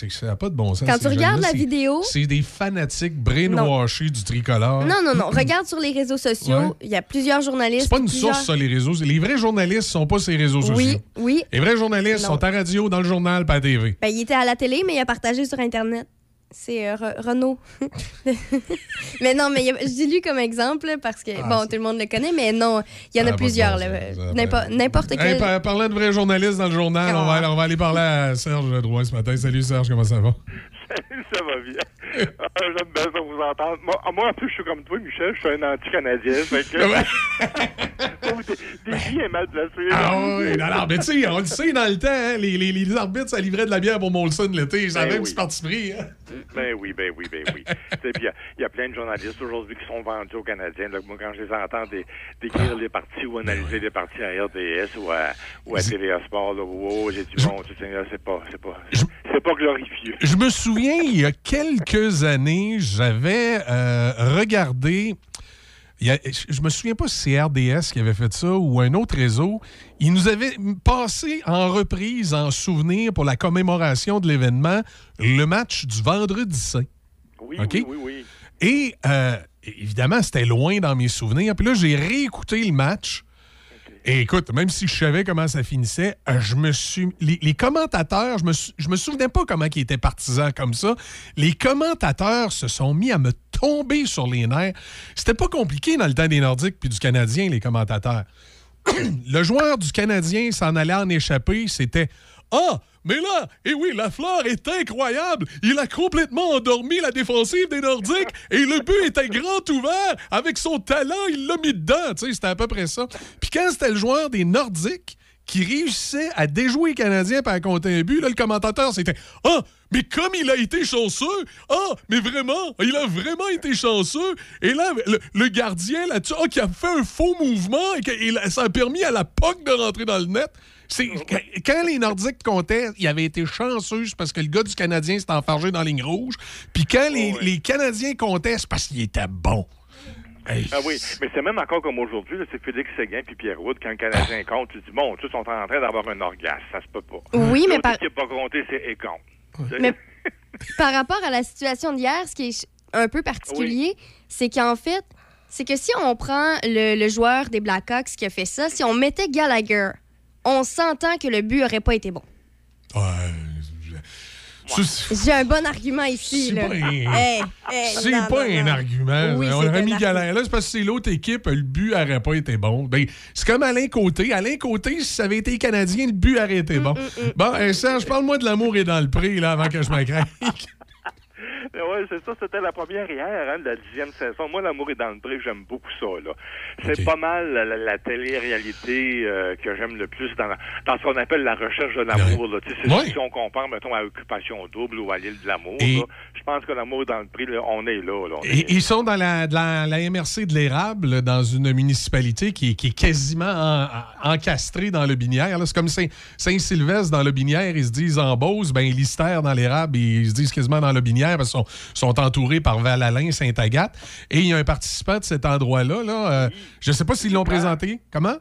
C'est que ça n'a pas de bon sens. Quand tu regardes la vidéo- C'est des fanatiques brainwashés du tricolore. Non, non, non. Regarde sur les réseaux sociaux. Ouais. Il y a plusieurs journalistes. C'est pas une plusieurs- source, ça, les réseaux. Les vrais journalistes sont pas ces réseaux sociaux. Oui, oui. Les vrais journalistes Non. sont à radio, dans le journal, pas à TV. Ben, il était à la télé, mais il a partagé sur Internet. C'est euh, Re- Renaud. mais non, mais y a- je dis lui comme exemple parce que, bon, tout le monde le connaît, mais non, il y en Ah, a pas plusieurs. N'importe- N'importe Hey, quel. par- parlant de vrais journalistes dans le journal, on, va, aller- on va aller parler à Serge Drouin ce matin. Salut Serge, comment ça va? ça va bien. Ah, J'aime bien ça vous entendre. Moi, ah, moi, en plus, je suis comme toi, Michel. Je suis un anti-canadien. Que. Oh, des, des vies est mal placé. Ah oui, non, non, mais tu sais, on le sait dans le temps, hein, les, les, les arbitres, ça livrait de la bière pour Molson l'été. Ils avaient Ben un petit parti pris. hein. Ben oui, ben oui, ben oui. Puis il y a- il y, a plein de journalistes aujourd'hui qui sont vendus aux Canadiens. Donc, moi, quand je les entends dé- décrire les parties ou analyser les parties à RDS ou à, ou à TVA Sport, là, wow, j'ai dit, bon, c'est pas, c'est pas, c'est pas glorifieux. Je me souviens, il y a quelques années, j'avais euh, regardé. il y a- je me souviens pas si c'est RDS qui avait fait ça ou un autre réseau. Il nous avait passé en reprise, en souvenir pour la commémoration de l'événement, le match du vendredi saint. Oui, oui, oui. Et euh, évidemment, c'était loin dans mes souvenirs. Puis là, j'ai réécouté le match. Écoute, même si je savais comment ça finissait, euh, je me suis. Les, commentateurs, je me, je me souvenais pas comment ils étaient partisans comme ça. Les commentateurs se sont mis à me tomber sur les nerfs. C'était pas compliqué dans le temps des Nordiques puis du Canadien, les commentateurs. le joueur du Canadien s'en allait en échapper, c'était Ah, mais là, et oui, la fleur est incroyable. Il a complètement endormi la défensive des Nordiques et le but était grand ouvert. Avec son talent, il l'a mis dedans. Tu sais, c'était à peu près ça. Puis quand c'était le joueur des Nordiques qui réussissait à déjouer les Canadiens par compter un but, là, le commentateur, c'était Ah, mais comme il a été chanceux! Ah, mais vraiment, il a vraiment été chanceux! Et là, le, le gardien là-dessus, ah, qui a fait un faux mouvement et, que- et là, ça a permis à la POC de rentrer dans le net. C'est, quand, les Nordiques comptaient, il avait été chanceux parce que le gars du Canadien s'était enfargé dans la ligne rouge. Puis quand les, les Canadiens comptaient, c'est parce qu'il était bon. Hey. Ah oui, mais c'est même encore comme aujourd'hui, c'est Félix Séguin puis Pierre Wood, quand le Canadien compte, tu dis, bon, tous sont en train d'avoir un orgasme, ça se peut pas. Oui, mais par- pas compté, c'est Écon. Mais par rapport à la situation d'hier, ce qui est un peu particulier, c'est qu'en fait, c'est que si on prend le, le joueur des Blackhawks qui a fait ça, si on mettait Gallagher, on s'entend que le but aurait pas été bon. C'est- J'ai un bon argument ici. C'est pas un- Hey, hey, C'est non, pas non, un non. argument. Oui, on aurait mis. Gallagher là, c'est parce que c'est l'autre équipe, le but n'aurait pas été bon. Ben, c'est comme Alain Côté. Alain Côté, si ça avait été Canadien, le but aurait été bon. Bon, euh, Serge, parle-moi de l'amour et dans le prix là, avant que je m'accraque. Ouais, c'est ça, c'était la première hier, hein, de la dixième saison. Moi, l'amour est dans le prix, j'aime beaucoup ça, là. C'est pas mal la, télé-réalité euh, que j'aime le plus dans, la- dans ce qu'on appelle la recherche de l'amour, là. Tu sais, c'est Ouais. si on compare, mettons, à Occupation Double ou à l'île de l'amour, Et- là, je pense que l'amour est dans le prix, là, on est là, là. On est- Et- ils sont dans la, la, la MRC de l'érable, dans une municipalité qui, est- qui est quasiment en- en- encastrée dans le binière. C'est comme Saint- Saint-Sylvestre dans le binière, ils se disent en Beauce, ben Lister dans l'érable, ils se disent quasiment dans le binière parce sont, sont entourés par Val-Alain, Sainte-Agathe. Et il y a un participant de cet endroit-là, là, euh, je ne sais pas s'ils l'ont présenté. Comment?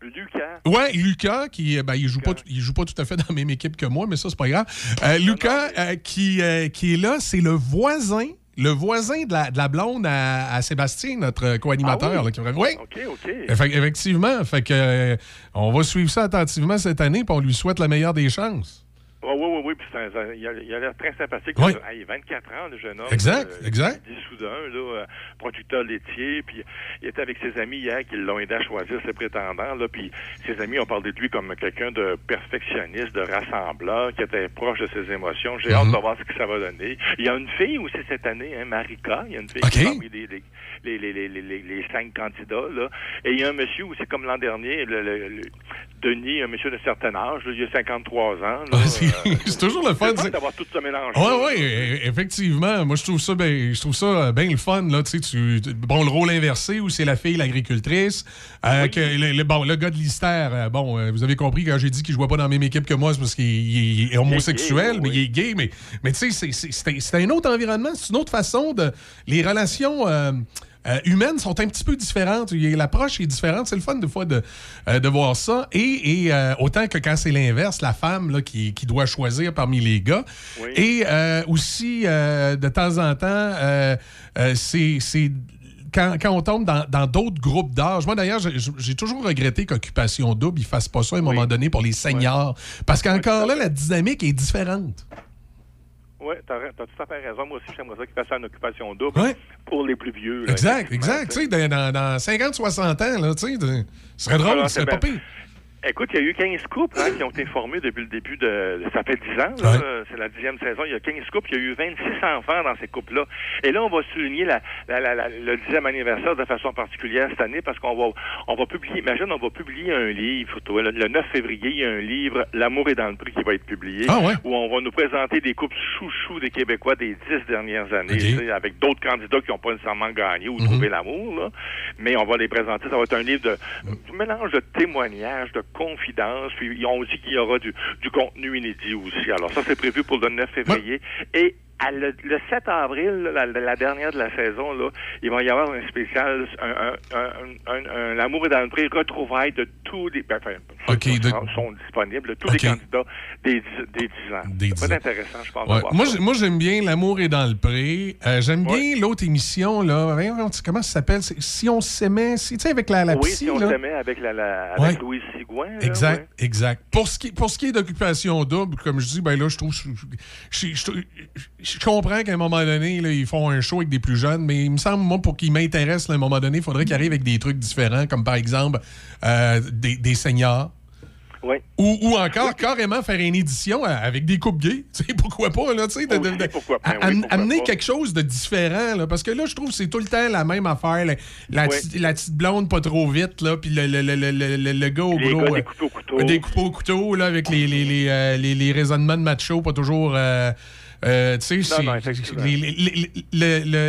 Lucas, Ouais, Lucas, qui ben, il joue pas, il joue pas tout à fait dans la même équipe que moi, mais ça c'est pas grave. Euh, Lucas, euh, qui, euh, qui est là, c'est le voisin, le voisin de la, de la blonde à, à Sébastien, notre co-animateur. Ah oui? là, qui- oui. OK, OK. Effe- effectivement, fait que euh, on va suivre ça attentivement cette année, puis on lui souhaite la meilleure des chances. Oui, oui, oui, oui, puis c'est un- un- il a il a l'air très sympathique. Oui. Il a 24 ans, le jeune homme. Exact, euh, exact. Il dit soudain, là, euh, producteur laitier, puis il était avec ses amis hier qui l'ont aidé à choisir ses prétendants, là, puis ses amis ont parlé de lui comme quelqu'un de perfectionniste, de rassembleur, qui était proche de ses émotions. J'ai hâte de voir ce que ça va donner. Il y a une fille aussi cette année, hein, Marika, il y a une fille qui est parmi les, les, les, les, les, les- les cinq candidats, là, et il y a un monsieur aussi, comme l'an dernier, le, le- le- Denis, un monsieur de certain âge, là, il a 53 ans, Ah, c'est euh, c'est toujours le fun. c'est d'avoir tout ce mélange. Oui, oui, effectivement. Moi, je trouve ça bien, je trouve ça euh, le fun. Là, tu bon, le rôle inversé où c'est la fille, l'agricultrice. euh, le, le- bon, le gars de Lister, euh, bon, vous avez compris quand j'ai dit qu'il jouait pas dans la même équipe que moi, c'est parce qu'il il- il est homosexuel, mais il est gay. Mais, mais tu sais, c'est un autre environnement, c'est une autre façon de. Les relations. Euh, humaines sont un petit peu différentes. L'approche est différente. C'est le fun, des fois, de, euh, de voir ça. Et, et, euh, autant que quand c'est l'inverse, la femme là, qui, qui doit choisir parmi les gars. Oui. Et aussi, de temps en temps, c'est. Quand, quand on tombe dans d'autres groupes d'âge, moi d'ailleurs, j'ai- j'ai toujours regretté qu'Occupation Double, ils fassent pas ça à un moment donné pour les seniors. Parce qu'encore là, la dynamique est différente. Oui, t'as, as tout à fait raison. Moi aussi, j'aimerais ça qu'il fasse une occupation double Ouais. pour les plus vieux. là, Exact, exact. Tu sais, dans, dans- dans 50-60 ans, là, tu ce serait drôle, Alors, ce serait pas pire. Écoute, il y a eu 15 couples hein, qui ont été formés depuis le début de... Ça fait 10 ans, là, Ouais. c'est la dixième saison. Il y a 15 couples, il y a eu 26 enfants dans ces couples-là. Et là, on va souligner la, la- la- la- le dixième anniversaire de façon particulière cette année parce qu'on va on va publier, imagine, on va publier un livre, toi, le, le 9 février, il y a un livre, L'amour est dans le prix, qui va être publié, Ah ouais? où on va nous présenter des couples chouchous des Québécois des dix dernières années, Ok. tu sais, avec d'autres candidats qui n'ont pas nécessairement gagné ou trouvé l'amour, mais on va les présenter. Ça va être un livre de un mélange de témoignages, de confidences, puis on dit qu'il y aura du, du contenu inédit aussi. Alors ça, c'est prévu pour le 9 février. Et à le, le 7 avril, la, la dernière de la saison, là, il va y avoir un spécial, un, un, un, est dans le prix, retrouvailles de tous les... ben, Enfin, de- sont, disponibles, de tous les candidats des, des 10 ans. Des C'est 10 pas ans. intéressant, je pense. Ouais. Moi, j'aime bien L'amour est dans le pré. Euh, j'aime Ouais. bien l'autre émission, là. Comment ça s'appelle? Si on s'aimait, tu sais, avec la, la oui, psy, si on s'aimait avec, la, la, avec Ouais. Louis Sigouin. Exact, exact. Pour ce qui, pour ce qui est d'occupation double, comme je dis, ben là, je trouve. Je, je- je- je comprends qu'à un moment donné, là, ils font un show avec des plus jeunes, mais il me semble, moi, pour qu'ils m'intéressent, à un moment donné, il faudrait qu'ils arrivent avec des trucs différents, comme par exemple euh, des, des seniors. Oui. Ou, ou encore carrément faire une édition avec des coupes gays. Pourquoi pas, là, tu sais, oui, amener pas. quelque chose de différent, là, parce que là, je trouve que c'est tout le temps la même affaire. La, la petite- la petite blonde pas trop vite, là, puis le, le, le, le, le- le gars au gros. gars euh, des couteaux au couteau. des coupes au couteau, là, avec les, les, les, euh, les- les raisonnements de macho, pas toujours. euh, euh, tu sais,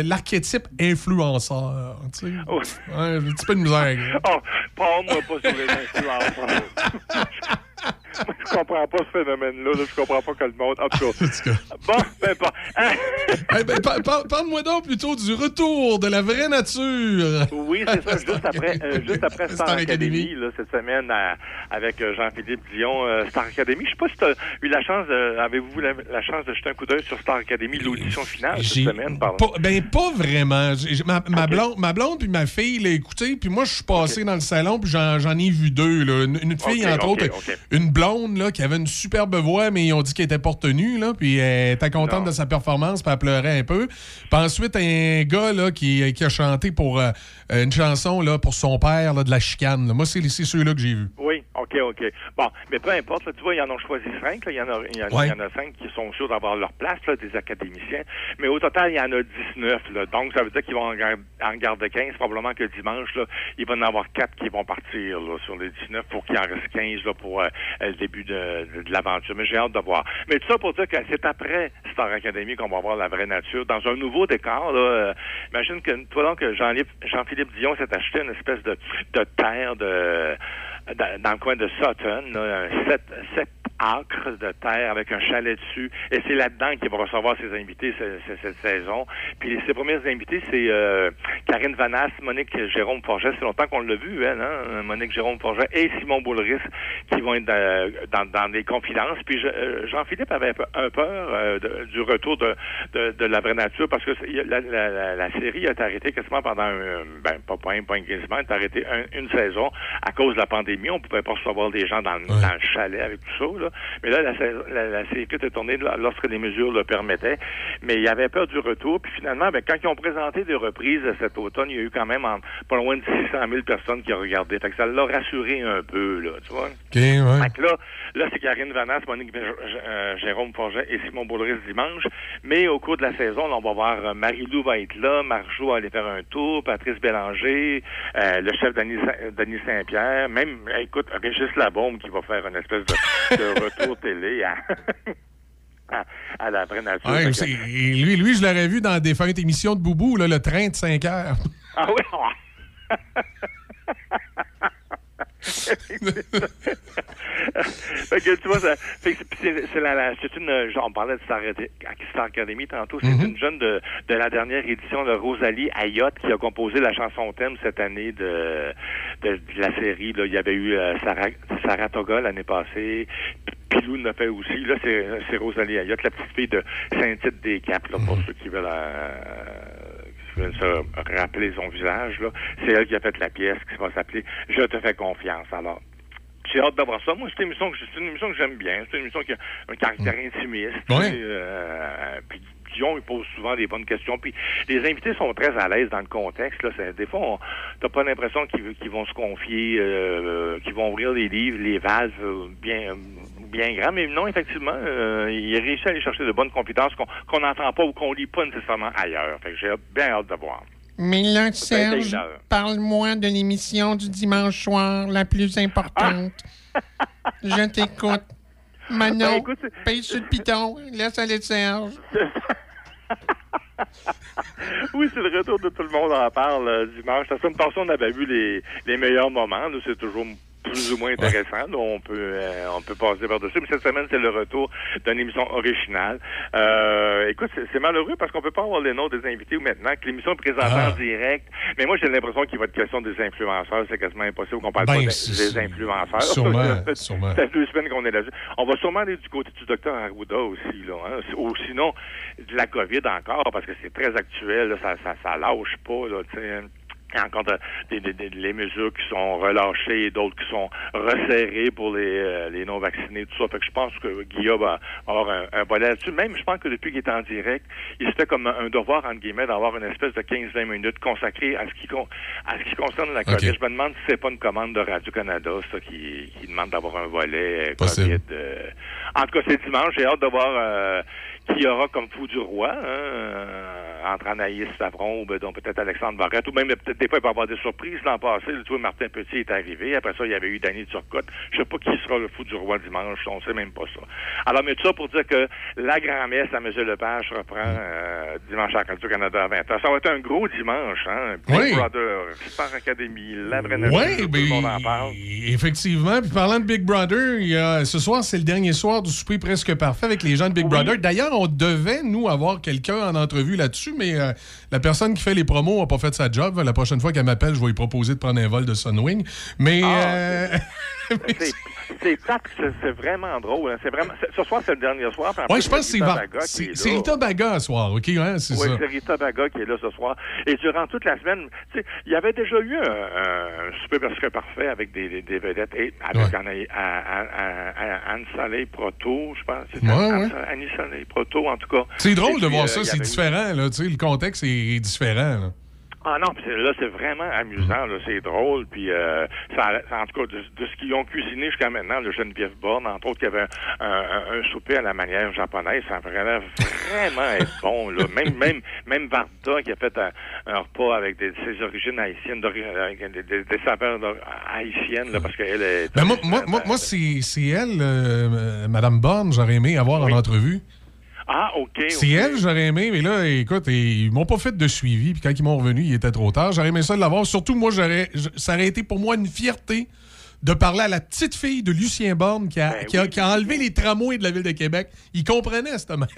l'archétype influenceur. Tu sais. Oh. Ouais, un petit peu de misère. Oh, parle-moi pas sur les influenceurs. Moi, je comprends pas ce phénomène-là. là. Je comprends pas que le monde. En tout cas. Bon, ben pas. Eh ben, par- par- Parle-moi donc plutôt du retour de la vraie nature. Oui, c'est ça. Juste après, euh, juste après Star, Star Academy, Academy. là, cette semaine, à- avec euh, Jean-Philippe Dion, euh, Star Academy. Je sais pas si tu as eu la chance, avez-vous la, la chance de jeter un coup d'œil sur Star Academy, l'audition finale cette semaine, pardon. pas, ben pas vraiment. Ma, blonde, ma blonde puis ma fille l'a écouté, puis moi je suis passé dans le salon puis j'en, ai vu deux. Là. Une, une fille entre autres, une blonde là qui avait une superbe voix, mais ils ont dit qu'elle était porte nue là, puis elle était contente Non. de sa performance, puis elle pleurait un peu. Puis ensuite un gars là qui, qui a chanté pour euh, une chanson là pour son père là, de la chicane. là. Moi c'est, c'est ceux-là que j'ai vus. Oui, OK, OK. Bon, mais peu importe, là, tu vois, ils en ont choisi cinq. là. Il y, en a, il y en a- Ouais. il y en a cinq qui sont sûrs d'avoir leur place, là, des académiciens. Mais au total, il y en a 19. Là. Donc, ça veut dire qu'ils vont en, en garder 15. Probablement que dimanche, là, il va y en avoir quatre qui vont partir là, sur les 19 pour qu'il en reste 15 là, pour euh, le début de, de- de l'aventure. Mais j'ai hâte de voir. Mais tout ça pour dire que c'est après Star Academy qu'on va voir la vraie nature dans un nouveau décor. Là, euh, imagine que toi donc Jean-Philippe Dion s'est acheté une espèce de, de terre de dans, le coin de Sutton, là, un 7, 7 acre de terre avec un chalet dessus. Et c'est là-dedans qu'il va recevoir ses invités cette, saison. Puis ses premiers invités, c'est euh, Karine Vanasse, Monique Jérôme Forget. C'est longtemps qu'on l'a vu, elle, hein? Monique Jérôme Forget et Simon Boulris qui vont être dans, dans, dans des confidences. Puis euh, Jean-Philippe avait un peur euh, du retour de, de, de, la vraie nature parce que la, la, la, série a été arrêtée quasiment pendant, un, ben, pas point, point quasiment, elle est arrêtée une saison à cause de la pandémie. On pouvait pas recevoir des gens dans, ouais. dans le chalet avec tout ça, là. Mais là, la, la, la était tournée lorsque les mesures le permettaient. Mais il y avait peur du retour. Puis finalement, ben, quand ils ont présenté des reprises cet automne, il y a eu quand même en- pas loin de 600 000 personnes qui ont regardé. Fait que ça l'a rassuré un peu, là, tu vois. OK, ouais. Fait que là, là c'est Karine Vanas, Monique euh, Jérôme Forget et Simon Boulris dimanche. Mais au cours de la saison, là, on va voir euh, Marie-Lou va être là, Marjo va aller faire un tour, Patrice Bélanger, euh, le chef Denis, Saint- Denis Saint-Pierre, même, écoute, Régis Labaume qui va faire une espèce de, de retour télé à, à, à la nature. Ouais, et lui, lui, je l'aurais vu dans des feintes émissions de Boubou, là, le train de 5 heures. Ah oui? fait que tu vois, ça, fait que c'est, c'est la, la- c'est une, genre, on parlait de Star, Star Academy tantôt, c'est Mhm. une jeune de, de la dernière édition de Rosalie Ayotte qui a composé la chanson thème cette année de, de, de la série. Là. Il y avait eu euh, Sarah, Saratoga l'année passée, Pilou l'a fait aussi. Là, c'est, c'est Rosalie Ayotte, la petite fille de Saint-Tite-des-Caps, là, pour ceux qui veulent euh, se rappeler son visage. Là. C'est elle qui a fait la pièce qui va s'appeler Je te fais confiance. Alors, j'ai hâte d'avoir ça. Moi, c'est une émission que, c'est une émission que j'aime bien. C'est une émission qui a un caractère intimiste. Ouais. Et, euh, puis Dion, il pose souvent des bonnes questions. Puis les invités sont très à l'aise dans le contexte. Là. Des fois, t'as pas l'impression qu'ils vont se confier, euh, qu'ils vont ouvrir les livres, les vases euh, bien bien grands. Mais non, effectivement, euh, il a réussi à aller chercher de bonnes compétences qu'on qu'on n'entend pas ou qu'on lit pas nécessairement ailleurs. Fait que j'ai bien hâte de voir. Mais là, Serge, parle-moi de l'émission du dimanche soir la plus importante. Je t'écoute. Manon, Ben, paye sur le piton, laisse aller Serge. oui, c'est le retour de tout le monde en parle euh, dimanche. La semaine passée, on avait vu les, les meilleurs moments. C'est toujours plus ou moins intéressants. là. on peut euh, on peut passer par-dessus. Mais cette semaine, c'est le retour d'une émission originale. Euh, écoute, c'est- malheureux parce qu'on peut pas avoir les noms des invités maintenant, que l'émission est présentée Ah. en direct. Mais moi, j'ai l'impression qu'il va être question des influenceurs. C'est quasiment impossible qu'on parle Ben, pas des, influenceurs. sûrement, sûrement. Ça fait deux semaines qu'on est là-dessus. On va sûrement aller du côté du docteur Arruda aussi, là. Hein? Ou sinon, de la COVID encore, parce que c'est très actuel, là, ça, ça, ça lâche pas, là, tu sais. Encore de- des, des- des- les mesures qui sont relâchées et d'autres qui sont resserrées pour les, euh, les non-vaccinés, tout ça. Fait que je pense que Guillaume va avoir un, un volet là-dessus. Même, je pense que depuis qu'il est en direct, il se fait comme un devoir, entre guillemets, d'avoir une espèce de 15-20 minutes consacrée à ce qui, con- à ce qui concerne la COVID. Je me demande si c'est pas une commande de Radio-Canada, ça, qui, qui demande d'avoir un volet euh. COVID. euh. En tout cas, c'est dimanche. J'ai hâte de voir euh, qui aura comme fou du roi, hein, euh, entre Anaïs Savron ou ben, donc peut-être Alexandre Barrette, ou même peut-être des fois il va y avoir des surprises. L'an passé, tu vois, Martin Petit est arrivé. Après ça, il y avait eu Danny Turcotte. Je sais pas qui sera le fou du roi dimanche. On sait même pas ça. Alors, mais tout ça pour dire que la grand-messe à M. Lepage reprend euh, dimanche à Radio-Canada à 20h. Ça va être un gros dimanche, hein? Big Oui. Brother, Star Academy, la vraie Oui, tout le monde en parle. effectivement. Puis parlant de Big Brother, il y a- ce soir, c'est le dernier soir du souper presque parfait avec les gens de Big Oui. Brother. D'ailleurs, on devait, nous, avoir quelqu'un en entrevue là-dessus, mais euh, la personne qui fait les promos n'a pas fait sa job. La prochaine fois qu'elle m'appelle, je vais lui proposer de prendre un vol de Sunwing. Mais. Ah, euh, C'est- plate, c'est- vraiment drôle. hein. C'est vraiment. Ce soir, c'est le dernier soir. plus, je pense que c'est va- c'est. Rita Baga ce soir, OK? hein, c'est Oui, c'est Rita Baga qui est là ce soir. Et durant toute la semaine, tu sais, il y avait déjà eu un, un super presque parfait avec des, des, des vedettes et avec Ouais. Anne, Anne, Anne- Anne Soleil Proto, je pense. Ouais, Anne- ouais. Annie Soleil Proto, en tout cas. C'est drôle de voir euh, ça, c'est différent. Là, tu sais, le contexte est différent. là. Ah non, c'est- là, c'est vraiment amusant, là, c'est drôle, puis euh, ça, ça- en tout cas, de, de ce qu'ils ont cuisiné jusqu'à maintenant, le Geneviève Borne, entre autres, qui avait un, un- un souper à la manière japonaise, ça vraiment vraiment être bon, là. Même, même, même Varda, qui a fait un, un repas avec des, ses origines haïtiennes, avec des, des, des saveurs d'or- haïtiennes, là, parce qu'elle est... Ben, moi, moi, moi, moi, c'est c'est elle, euh, Madame Borne, j'aurais aimé avoir Oui. en entrevue. Ah, OK. C'est elle, j'aurais aimé, mais là, écoute, ils m'ont pas fait de suivi. Puis quand ils m'ont revenu, il était trop tard. J'aurais aimé ça de l'avoir. Surtout, moi, j'aurais, ça aurait été pour moi une fierté de parler à la petite fille de Lucien Borne qui a, Ben qui a, oui. qui a enlevé les tramways de la ville de Québec. Il comprenait, cette mère.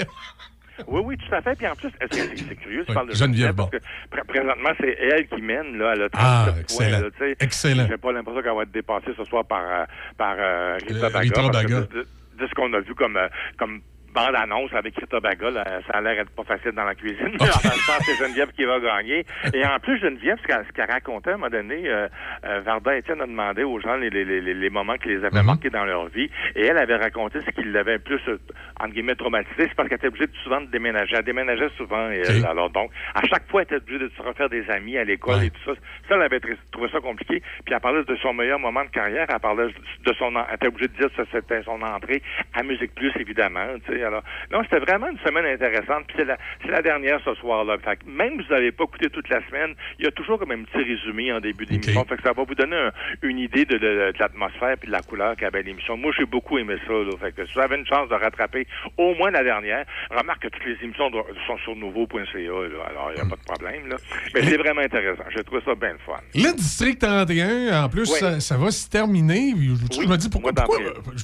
Oui, oui, tout à fait. Puis en plus, c'est curieux, tu parles de Geneviève parce que pr- présentement, c'est elle qui mène, là. Elle a 37 Ah, points, excellent. là, tu sais. Excellent. J'ai pas l'impression qu'elle va être dépassée ce soir par, euh, par euh, Rita Euh, Baga. Rita Baga. De, de- de ce qu'on a vu comme, euh, comme bande-annonce avec Rita Baga, ça a l'air d'être pas facile dans la cuisine. Mais en même temps, c'est Geneviève qui va gagner. Et en plus, Geneviève, ce qu'elle racontait à un moment donné, euh, euh, Varda Étienne a demandé aux gens les, les, les, les moments qui les avaient Mhm. marqués dans leur vie. Et elle avait raconté ce qui l'avait plus, euh, entre guillemets, traumatisé. C'est parce qu'elle était obligée de, souvent de déménager. Elle déménageait souvent. Et alors, donc, à chaque fois, elle était obligée de se refaire des amis à l'école Ouais. et tout ça. Ça, elle avait tr- trouvé ça compliqué. Puis elle parlait de son meilleur moment de carrière. Elle parlait de son... en- Elle était obligée de dire que c'était son entrée à Musique Plus, évidemment. Tu alors, non, c'était vraiment une semaine intéressante. Puis c'est la, dernière ce soir-là. Fait que même si vous n'avez pas écouté toute la semaine, il y a toujours comme un petit résumé en début d'émission. Fait que ça va vous donner un- une idée de, de- de l'atmosphère puis de la couleur qu'avait l'émission. Moi, j'ai beaucoup aimé ça. Là. Fait que si vous avez une chance de rattraper au moins la dernière, remarque que toutes les émissions sont sur nouveau.ca. Alors, il n'y a pas de problème. Là. Mais c'est vraiment intéressant. J'ai trouvé ça bien le fun. Le District 31, en plus, Oui. ça, ça va se terminer. Je, Oui, me dis, pourquoi,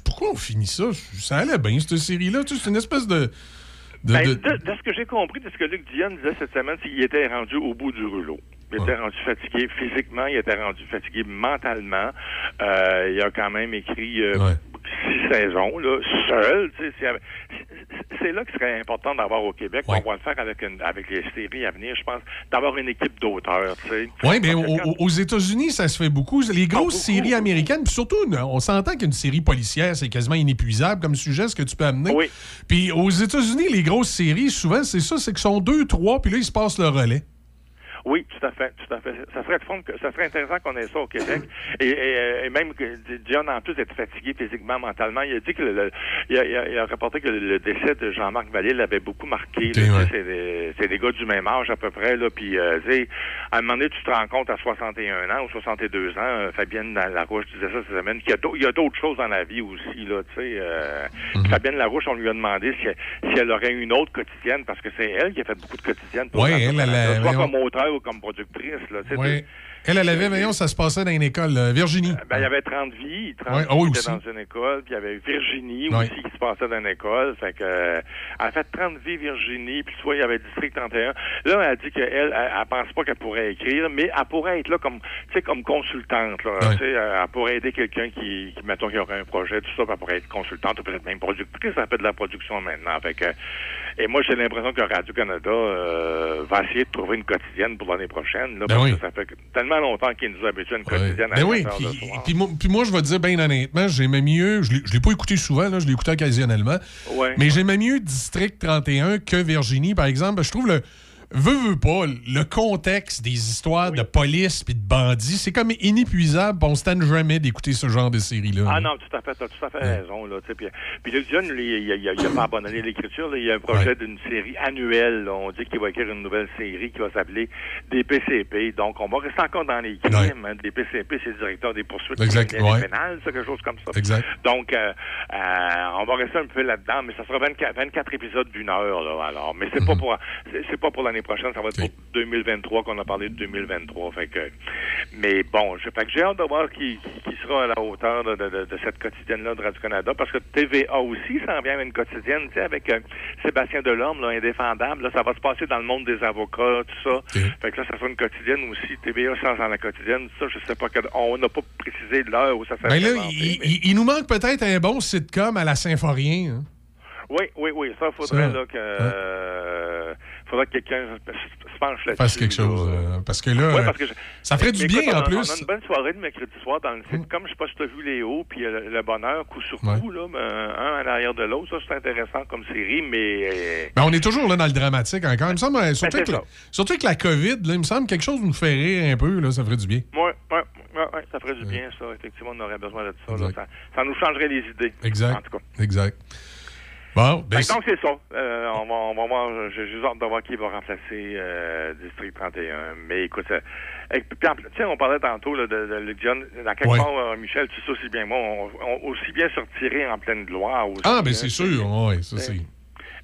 pourquoi on finit ça? Ça allait bien, cette série-là. Tu sais, C'est une espèce de... de- Ben, de- de, ce que j'ai compris, de ce que Luc Dion disait cette semaine, c'est qu'il était rendu au bout du rouleau. Il était rendu fatigué physiquement, il était rendu fatigué mentalement. Euh, il a quand même écrit euh, Ouais. Six saisons, là, seul. c'est- là qu'il serait important d'avoir au Québec. Ouais. On va le faire avec, une, avec les séries à venir, je pense, d'avoir une équipe d'auteurs. Oui, mais que quand- aux États-Unis, ça se fait beaucoup. Les grosses Ah, beaucoup, séries américaines, puis surtout, on s'entend qu'une série policière, c'est quasiment inépuisable comme sujet, ce que tu peux amener. Oui. Puis aux États-Unis, les grosses séries, souvent, c'est ça, c'est qu'ils sont deux, trois, puis là, ils se passent le relais. Oui, tout à fait, tout à fait. Ça serait, fun que- ça serait intéressant qu'on ait ça au Québec. Et, et- et même que Dion, en plus d'être fatigué physiquement, mentalement, il a dit que le, le- il, a, il a- il a rapporté que le, le décès de Jean-Marc Vallée l'avait beaucoup marqué. Ok, là. Tu sais, ouais. C'est des, c'est des gars du même âge à peu près. Là, puis, euh, tu sais, à un moment donné, tu te rends compte à 61 ans ou 62 ans, euh, Fabienne Larouche disait ça cette semaine, qu'il y a d'au- il y a d'autres choses dans la vie aussi. Là, tu sais, euh, Mhm. Fabienne Larouche, on lui a demandé si, elle- si elle aurait une autre quotidienne, parce que c'est elle qui a fait beaucoup de quotidiennes. pour Ouais, elle, elle, elle, soit comme auteur comme productrice. Là, Ouais. Elle, elle avait, voyons, ça se passait dans une école. euh, Virginie. Ben, il y avait 30 vies, 30 Ouais, vies oui, qui étaient aussi. dans une école, puis il y avait Virginie Ouais. aussi qui se passait dans une école. Fait que, euh, elle a fait 30 vies Virginie, puis soit il y avait District 31. Là, elle dit qu'elle, elle, elle pense pas qu'elle pourrait écrire, mais elle pourrait être là comme, tu sais, comme consultante, là. Ouais. Elle pourrait aider quelqu'un qui, qui, mettons, qui aurait un projet, tout ça, puis elle pourrait être consultante, ou peut-être même productrice, ça fait de la production maintenant. Fait que, et moi, j'ai l'impression que Radio-Canada, euh, va essayer de trouver une quotidienne pour l'année prochaine, là, Ben parce oui. que ça fait tellement longtemps qu'ils nous habituent à une Ouais. quotidienne à Ben oui, 7 heures puis, moi, je vais te dire bien honnêtement, j'aimais mieux, je ne l'ai pas écouté souvent, là, je l'ai écouté occasionnellement, Ouais. mais j'aimais mieux District 31 que Virginie, par exemple. Je trouve le. Veux, veux pas, le contexte des histoires de police puis de bandits, c'est comme inépuisable, puis on se tente jamais d'écouter ce genre de série-là. Ah non, tout à fait, t'as tout à fait raison. Là, puis, Luc Dion, il, a pas abandonné l'écriture. Il y a un projet Ouais. d'une série annuelle. là. On dit qu'il va écrire une nouvelle série qui va s'appeler Des PCP. Donc, on va rester encore dans les crimes. hein. Des PCP, c'est le directeur des poursuites criminelles ouais. pénales, c'est quelque chose comme ça. Exact. Donc, euh, euh, on va rester un peu là-dedans, mais ça sera 24, 24 épisodes d'une heure. Là, alors, mais c'est pas Mhm. pour c'est pas pour l'année prochaine, ça va être pour 2023 qu'on a parlé de 2023. Fait que, mais bon, je, fait que j'ai hâte de voir qui, qui, sera à la hauteur de, de, cette quotidienne-là de Radio-Canada, parce que TVA aussi s'en vient une quotidienne, tu sais, avec euh, Sébastien Delorme, là, indéfendable. Là, ça va se passer dans le monde des avocats, tout ça. Fait que là, ça sera une quotidienne aussi. TVA sort dans la quotidienne, ça, je sais pas que on n'a pas précisé l'heure où ça s'est Ben là, il, mais- il- il nous manque peut-être un bon sitcom à la Symphorien. hein. Oui, oui, oui. Ça, faudrait Ça, là, que, euh, faudrait que quelqu'un se penche là-dessus. Fasse quelque chose. euh, parce que là, Ouais, parce que je- ça ferait du écoute, bien on en plus. On a une bonne soirée de mercredi soir dans le site. Comme je sais pas si tu as vu Léo, puis euh, le, le bonheur, coup sur Ouais. coup, là, un à l'arrière de l'autre. Ça, c'est intéressant comme série, mais. Ben, on est toujours là dans le dramatique encore. Il me semble, surtout, Ben, la, ça. surtout la COVID, là, il me semble quelque chose nous fait rire un peu. Là, ça ferait du bien. Ouais, ouais, ouais, ça ferait du bien, ça. Effectivement, on aurait besoin de ça. là. Ça, ça nous changerait les idées. En Exact. tout cas. Exact. Bon, ben, donc, c'est ça. Euh, on, va, on va voir. J'ai juste hâte de voir qui va remplacer euh, District 31. Mais écoute, euh, et puis, sais, on parlait tantôt là, de, de Luc Dion. Dans quelque Ouais. part, euh, Michel, tu sais aussi bien moi, on, on- aussi bien se retirer en pleine gloire. Aussi, ah, ben c'est sûr. Ouais, ça, c'est.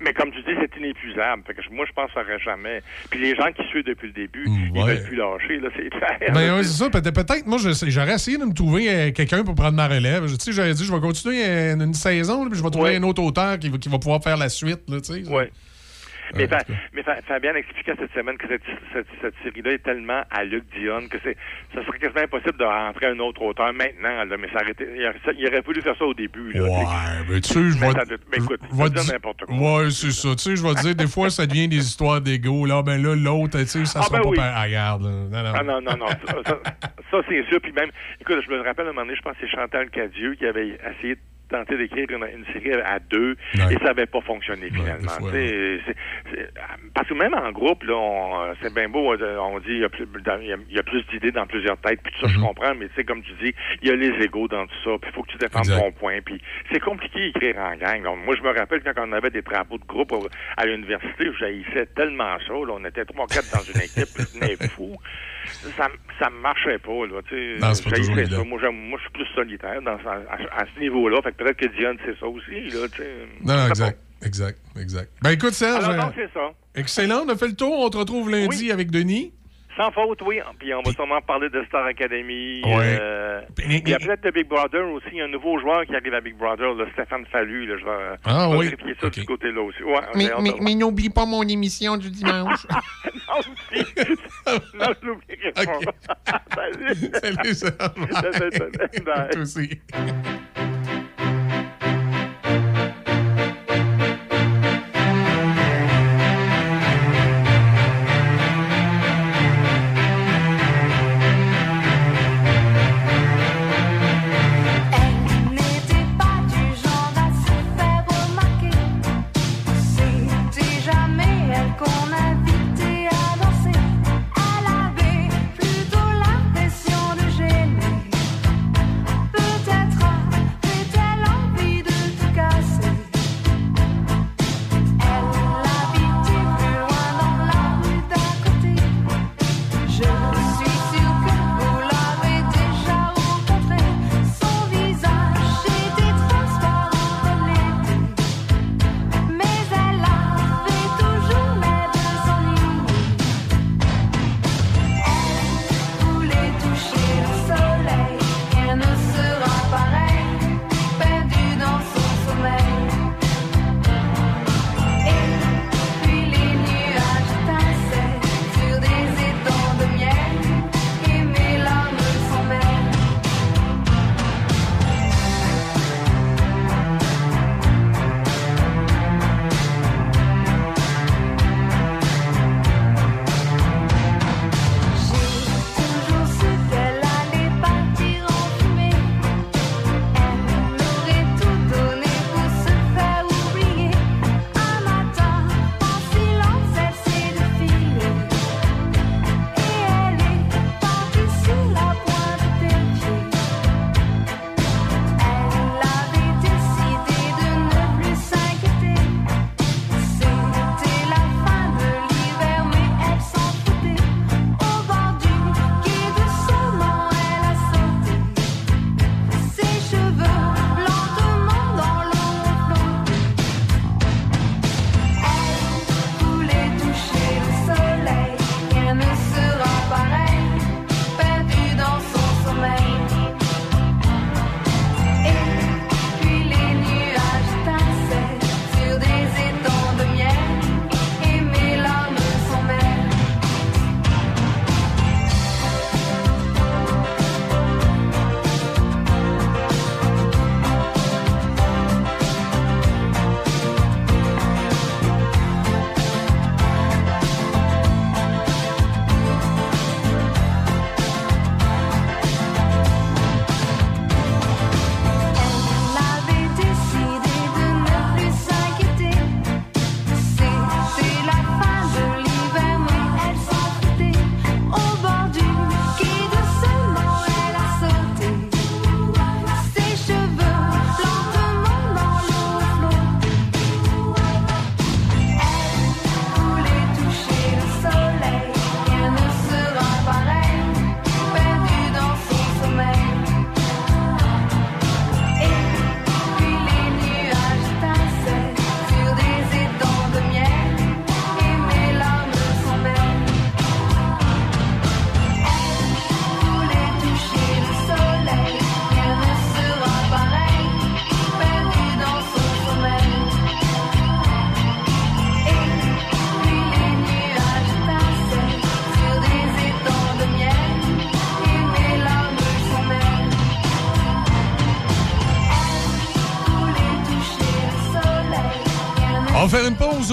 Mais comme tu dis, c'est inépuisable. Fait que moi, je pense que ça aurait jamais. Puis les gens qui suivent depuis le début, ils Mm, ouais. veulent plus lâcher, là, c'est clair. Ben c'est- ça. Peut- Peut-être, moi, j'aurais essayé de me trouver euh, quelqu'un pour prendre ma relève. Tu sais, j'aurais dit, je vais continuer euh, une saison, puis je vais trouver Ouais. un autre auteur qui va, qui va pouvoir faire la suite. Là, tu sais. Ouais. Mais, Euh, Fa- mais Fa- Fabien expliquait cette semaine que cette, cette, cette série-là est tellement à Luc Dion que c'est, ça serait quasiment impossible de rentrer un autre auteur maintenant. Là, mais ça aurait été- il, aurait, ça- il aurait voulu faire ça au début. Là. Ouais, mais tu sais, je écoute, peut dire di- n'importe quoi. Ouais, c'est ça. Tu sais, je vais dire, des fois, ça devient des histoires d'ego. Là, ben là, l'autre, tu sais, ça Ah, sera ben pas oui. par- Ah, regarde, là. Non, non. Ah non, non, non. Ça, ça- ça, c'est sûr. Puis même, écoute, je me rappelle à un moment donné, je pense que c'est Chantal Cadieux qui avait essayé de tenter d'écrire une, une série à deux Ouais. et ça n'avait pas fonctionné finalement. fois, parce que même en groupe, là, euh, c'est bien beau, on dit il y a plus, d'idées dans plusieurs têtes, puis tout ça, je Mhm. comprends, mais tu sais, comme tu dis, il y a les égaux dans tout ça, puis il faut que tu défendes Exact. ton point, puis c'est compliqué d'écrire en gang. Donc, moi, je me rappelle quand on avait des travaux de groupe à l'université, je haïssais tellement ça, là, on était trois, quatre dans une équipe, devenais fou. Ça, ça marchait pas, là, tu sais. Non, c'est pas toujours ça. Moi, j'aime- moi, je suis plus solitaire dans, à, ce niveau-là. Fait que peut-être que Diane, c'est ça aussi, là, tu sais. Non, non, exact. Exact, exact. Ben écoute. Serge, Alors, euh, donc, c'est ça. excellent. On a fait le tour. On te retrouve lundi Oui. avec Denis. Sans faute, oui. Puis on va sûrement parler de Star Academy. Ouais. euh, il y a peut-être de Big Brother aussi. Il y a un nouveau joueur qui arrive à Big Brother, le Stéphane Fallu. Là, je vais, Ah, je vais oui. vérifier ça Ok. du côté-là aussi. Ouais, Mais, n'oublie pas mon émission du dimanche. non, je l'oublierai pas. Salut. Salut. Bye. Toi aussi.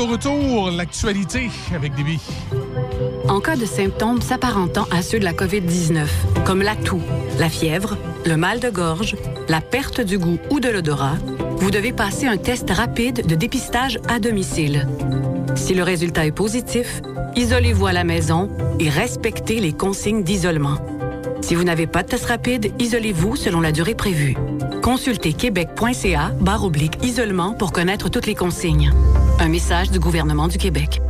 Retour. L'actualité avec Déby. En cas de symptômes s'apparentant à ceux de la COVID-19, comme la toux, la fièvre, le mal de gorge, la perte du goût ou de l'odorat, vous devez passer un test rapide de dépistage à domicile. Si le résultat est positif, isolez-vous à la maison et respectez les consignes d'isolement. Si vous n'avez pas de test rapide, isolez-vous selon la durée prévue. Consultez québec.ca barre oblique isolement pour connaître toutes les consignes. Un message du gouvernement du Québec.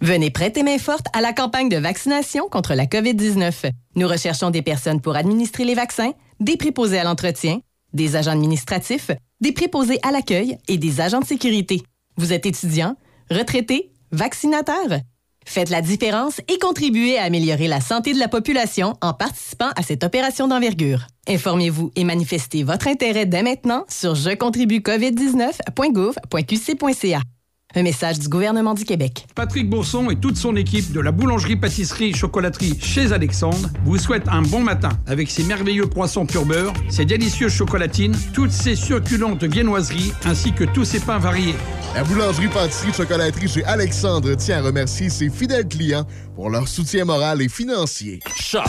Venez prêter main forte à la campagne de vaccination contre la COVID-19. Nous recherchons des personnes pour administrer les vaccins, des préposés à l'entretien, des agents administratifs, des préposés à l'accueil et des agents de sécurité. Vous êtes étudiant, retraité, vaccinateur? Faites la différence et contribuez à améliorer la santé de la population en participant à cette opération d'envergure. Informez-vous et manifestez votre intérêt dès maintenant sur jecontribuecovid19.gouv.qc.ca. Un message du gouvernement du Québec. Patrick Bourson et toute son équipe de la boulangerie-pâtisserie-chocolaterie chez Alexandre vous souhaitent un bon matin avec ses merveilleux croissants pur beurre, ses délicieuses chocolatines, toutes ses succulentes viennoiseries ainsi que tous ses pains variés. La boulangerie-pâtisserie-chocolaterie chez Alexandre tient à remercier ses fidèles clients pour leur soutien moral et financier. Choc.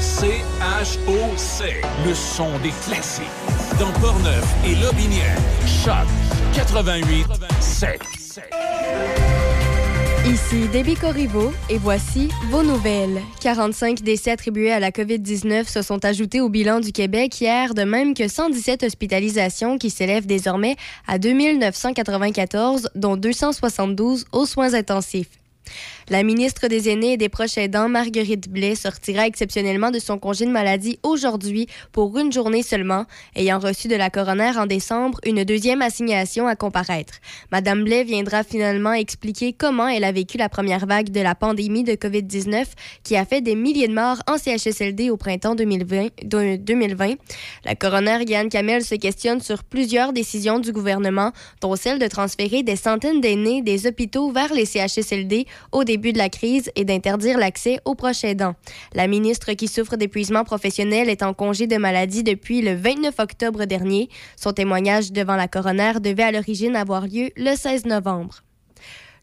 C-H-O-C. Le son des classiques. Dans Portneuf et Lobinière. Choc 88 7. Ici Déby Corriveau et voici vos nouvelles. 45 décès attribués à la COVID-19 se sont ajoutés au bilan du Québec hier, de même que 117 hospitalisations qui s'élèvent désormais à 2994, dont 272 aux soins intensifs. La ministre des Aînés et des Proches aidants, Marguerite Blais, sortira exceptionnellement de son congé de maladie aujourd'hui pour une journée seulement, ayant reçu de la coroner en décembre une deuxième assignation à comparaître. Madame Blais viendra finalement expliquer comment elle a vécu la première vague de la pandémie de COVID-19 qui a fait des milliers de morts en CHSLD au printemps 2020. de- 2020. La coroner Yann Kamel se questionne sur plusieurs décisions du gouvernement, dont celle de transférer des centaines d'aînés des hôpitaux vers les CHSLD au début de la crise et d'interdire l'accès aux proches aidants. La ministre qui souffre d'épuisement professionnel est en congé de maladie depuis le 29 octobre dernier. Son témoignage devant la coroner devait à l'origine avoir lieu le 16 novembre.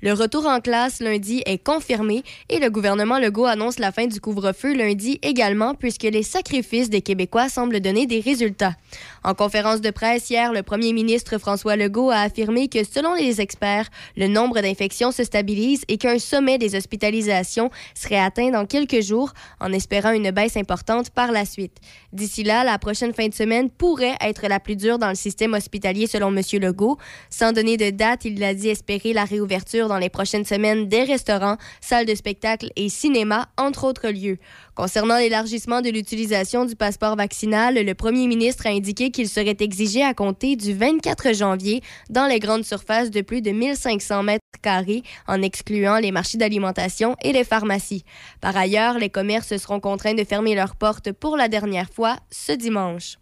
Le retour en classe lundi est confirmé et le gouvernement Legault annonce la fin du couvre-feu lundi également puisque les sacrifices des Québécois semblent donner des résultats. En conférence de presse hier, le premier ministre François Legault a affirmé que selon les experts, le nombre d'infections se stabilise et qu'un sommet des hospitalisations serait atteint dans quelques jours en espérant une baisse importante par la suite. D'ici là, la prochaine fin de semaine pourrait être la plus dure dans le système hospitalier selon M. Legault. Sans donner de date, il a dit espérer la réouverture dans les prochaines semaines des restaurants, salles de spectacle et cinémas, entre autres lieux. Concernant l'élargissement de l'utilisation du passeport vaccinal, le premier ministre a indiqué qu'il serait exigé à compter du 24 janvier dans les grandes surfaces de plus de 1500 mètres carrés, en excluant les marchés d'alimentation et les pharmacies. Par ailleurs, les commerces seront contraints de fermer leurs portes pour la dernière fois ce dimanche.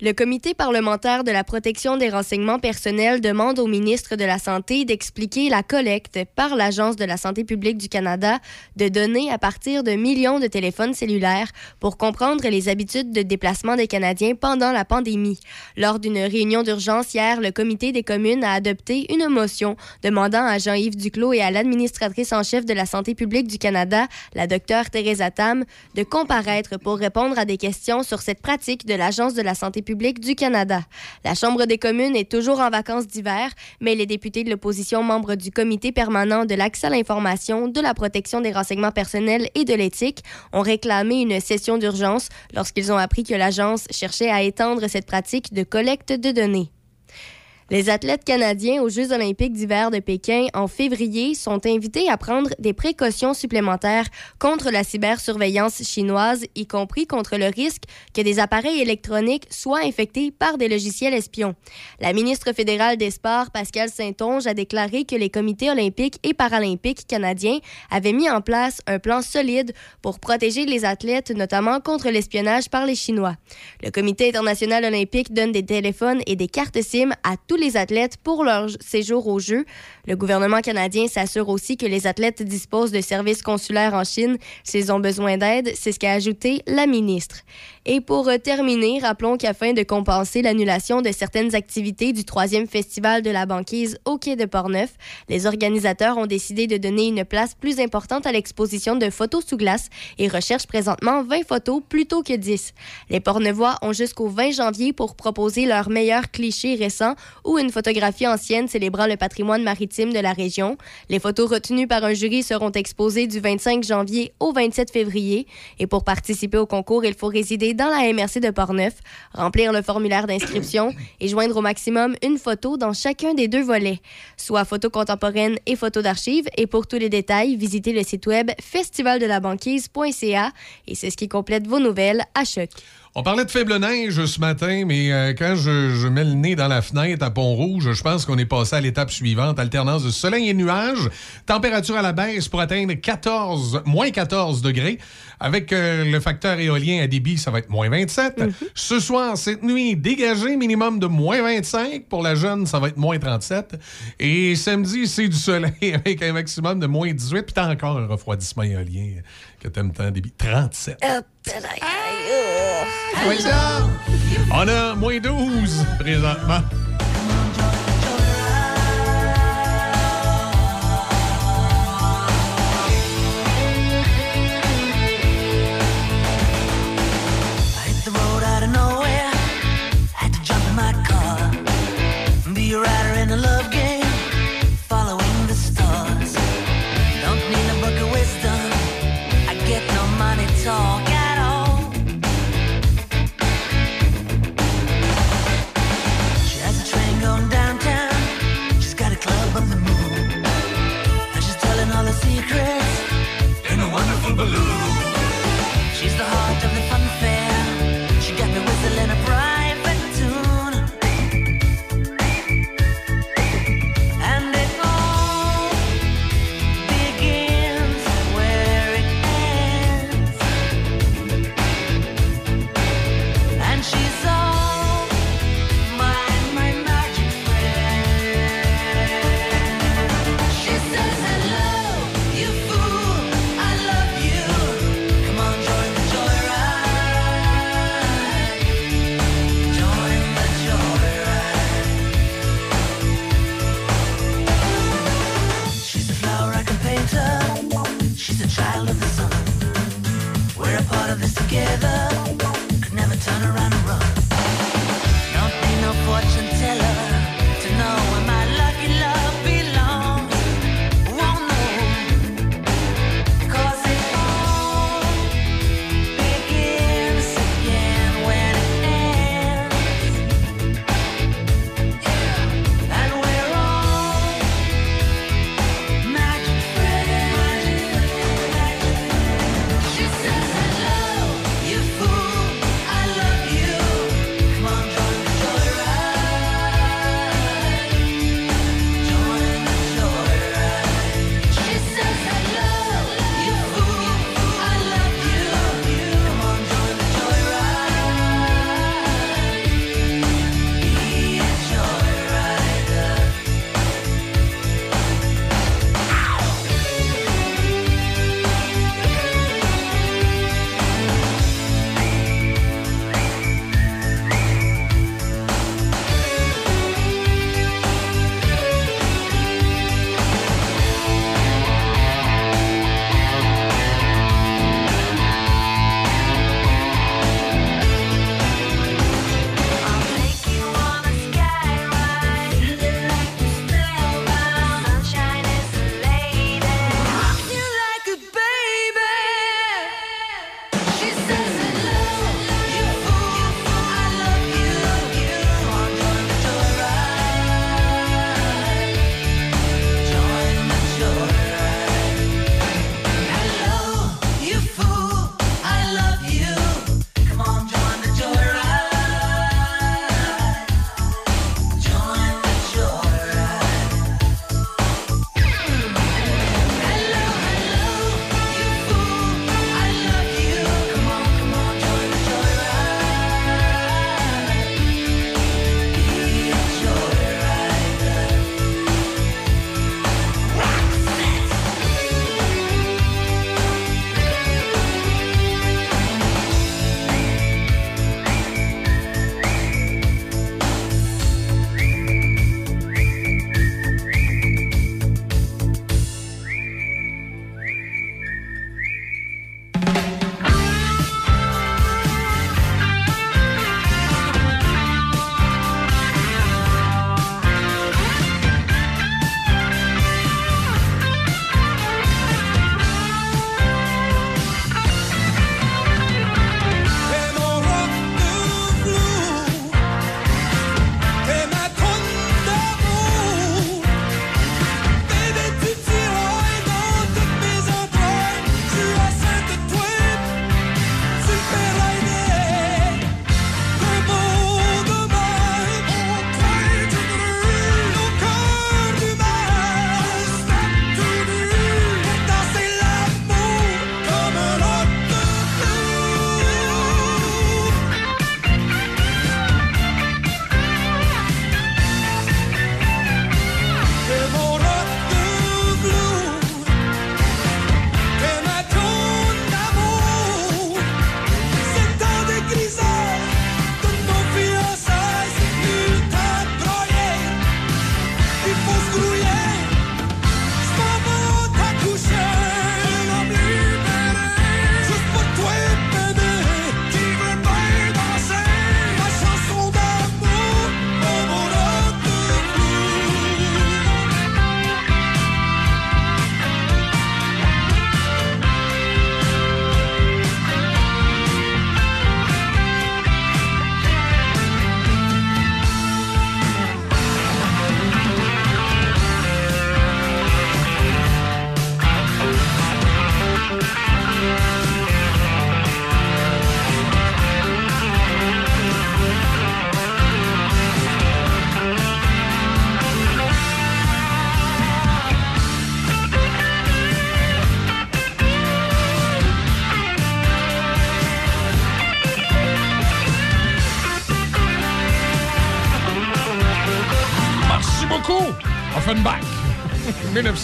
Le comité parlementaire de la protection des renseignements personnels demande au ministre de la Santé d'expliquer la collecte par l'Agence de la santé publique du Canada de données à partir de millions de téléphones cellulaires pour comprendre les habitudes de déplacement des Canadiens pendant la pandémie. Lors d'une réunion d'urgence hier, le comité des communes a adopté une motion demandant à Jean-Yves Duclos et à l'administratrice en chef de la santé publique du Canada, la docteure Teresa Tam, de comparaître pour répondre à des questions sur cette pratique de l'Agence de la santé du Canada. La Chambre des communes est toujours en vacances d'hiver, mais les députés de l'opposition membres du comité permanent de l'accès à l'information, de la protection des renseignements personnels et de l'éthique ont réclamé une session d'urgence lorsqu'ils ont appris que l'agence cherchait à étendre cette pratique de collecte de données. Les athlètes canadiens aux Jeux olympiques d'hiver de Pékin en février sont invités à prendre des précautions supplémentaires contre la cybersurveillance chinoise, y compris contre le risque que des appareils électroniques soient infectés par des logiciels espions. La ministre fédérale des Sports, Pascal Saint-Onge, a déclaré que les comités olympiques et paralympiques canadiens avaient mis en place un plan solide pour protéger les athlètes, notamment contre l'espionnage par les Chinois. Le Comité international olympique donne des téléphones et des cartes SIM à tous tous les athlètes pour leur séjour aux Jeux. Le gouvernement canadien s'assure aussi que les athlètes disposent de services consulaires en Chine s'ils ont besoin d'aide. C'est ce qu'a ajouté la ministre. Et pour euh, terminer, rappelons qu'afin de compenser l'annulation de certaines activités du troisième festival de la banquise au quai de Portneuf, les organisateurs ont décidé de donner une place plus importante à l'exposition de photos sous glace et recherchent présentement 20 photos plutôt que 10. Les Portneuvois ont jusqu'au 20 janvier pour proposer leur meilleur cliché récent ou une photographie ancienne célébrant le patrimoine maritime de la région. Les photos retenues par un jury seront exposées du 25 janvier au 27 février. Et pour participer au concours, il faut résider dans la MRC de Portneuf, remplir le formulaire d'inscription et joindre au maximum une photo dans chacun des deux volets, soit photo contemporaine et photo d'archives. Et pour tous les détails, visitez le site web festivaldelabanquise.ca et c'est ce qui complète vos nouvelles à choc. On parlait de faible neige ce matin, mais euh, quand je, je mets le nez dans la fenêtre à Pont-Rouge, je pense qu'on est passé à l'étape suivante. Alternance de soleil et nuages. Température à la baisse pour atteindre 14, moins 14 degrés. Avec euh, le facteur éolien à débit, ça va être moins 27. Ce soir, cette nuit, dégagé minimum de moins 25. Pour la jeune, ça va être moins 37. Et samedi, c'est du soleil avec un maximum de moins 18. Puis t'as encore un refroidissement éolien que t'aimes tant débit. 37. Oui, ça. On a moins 12 présentement.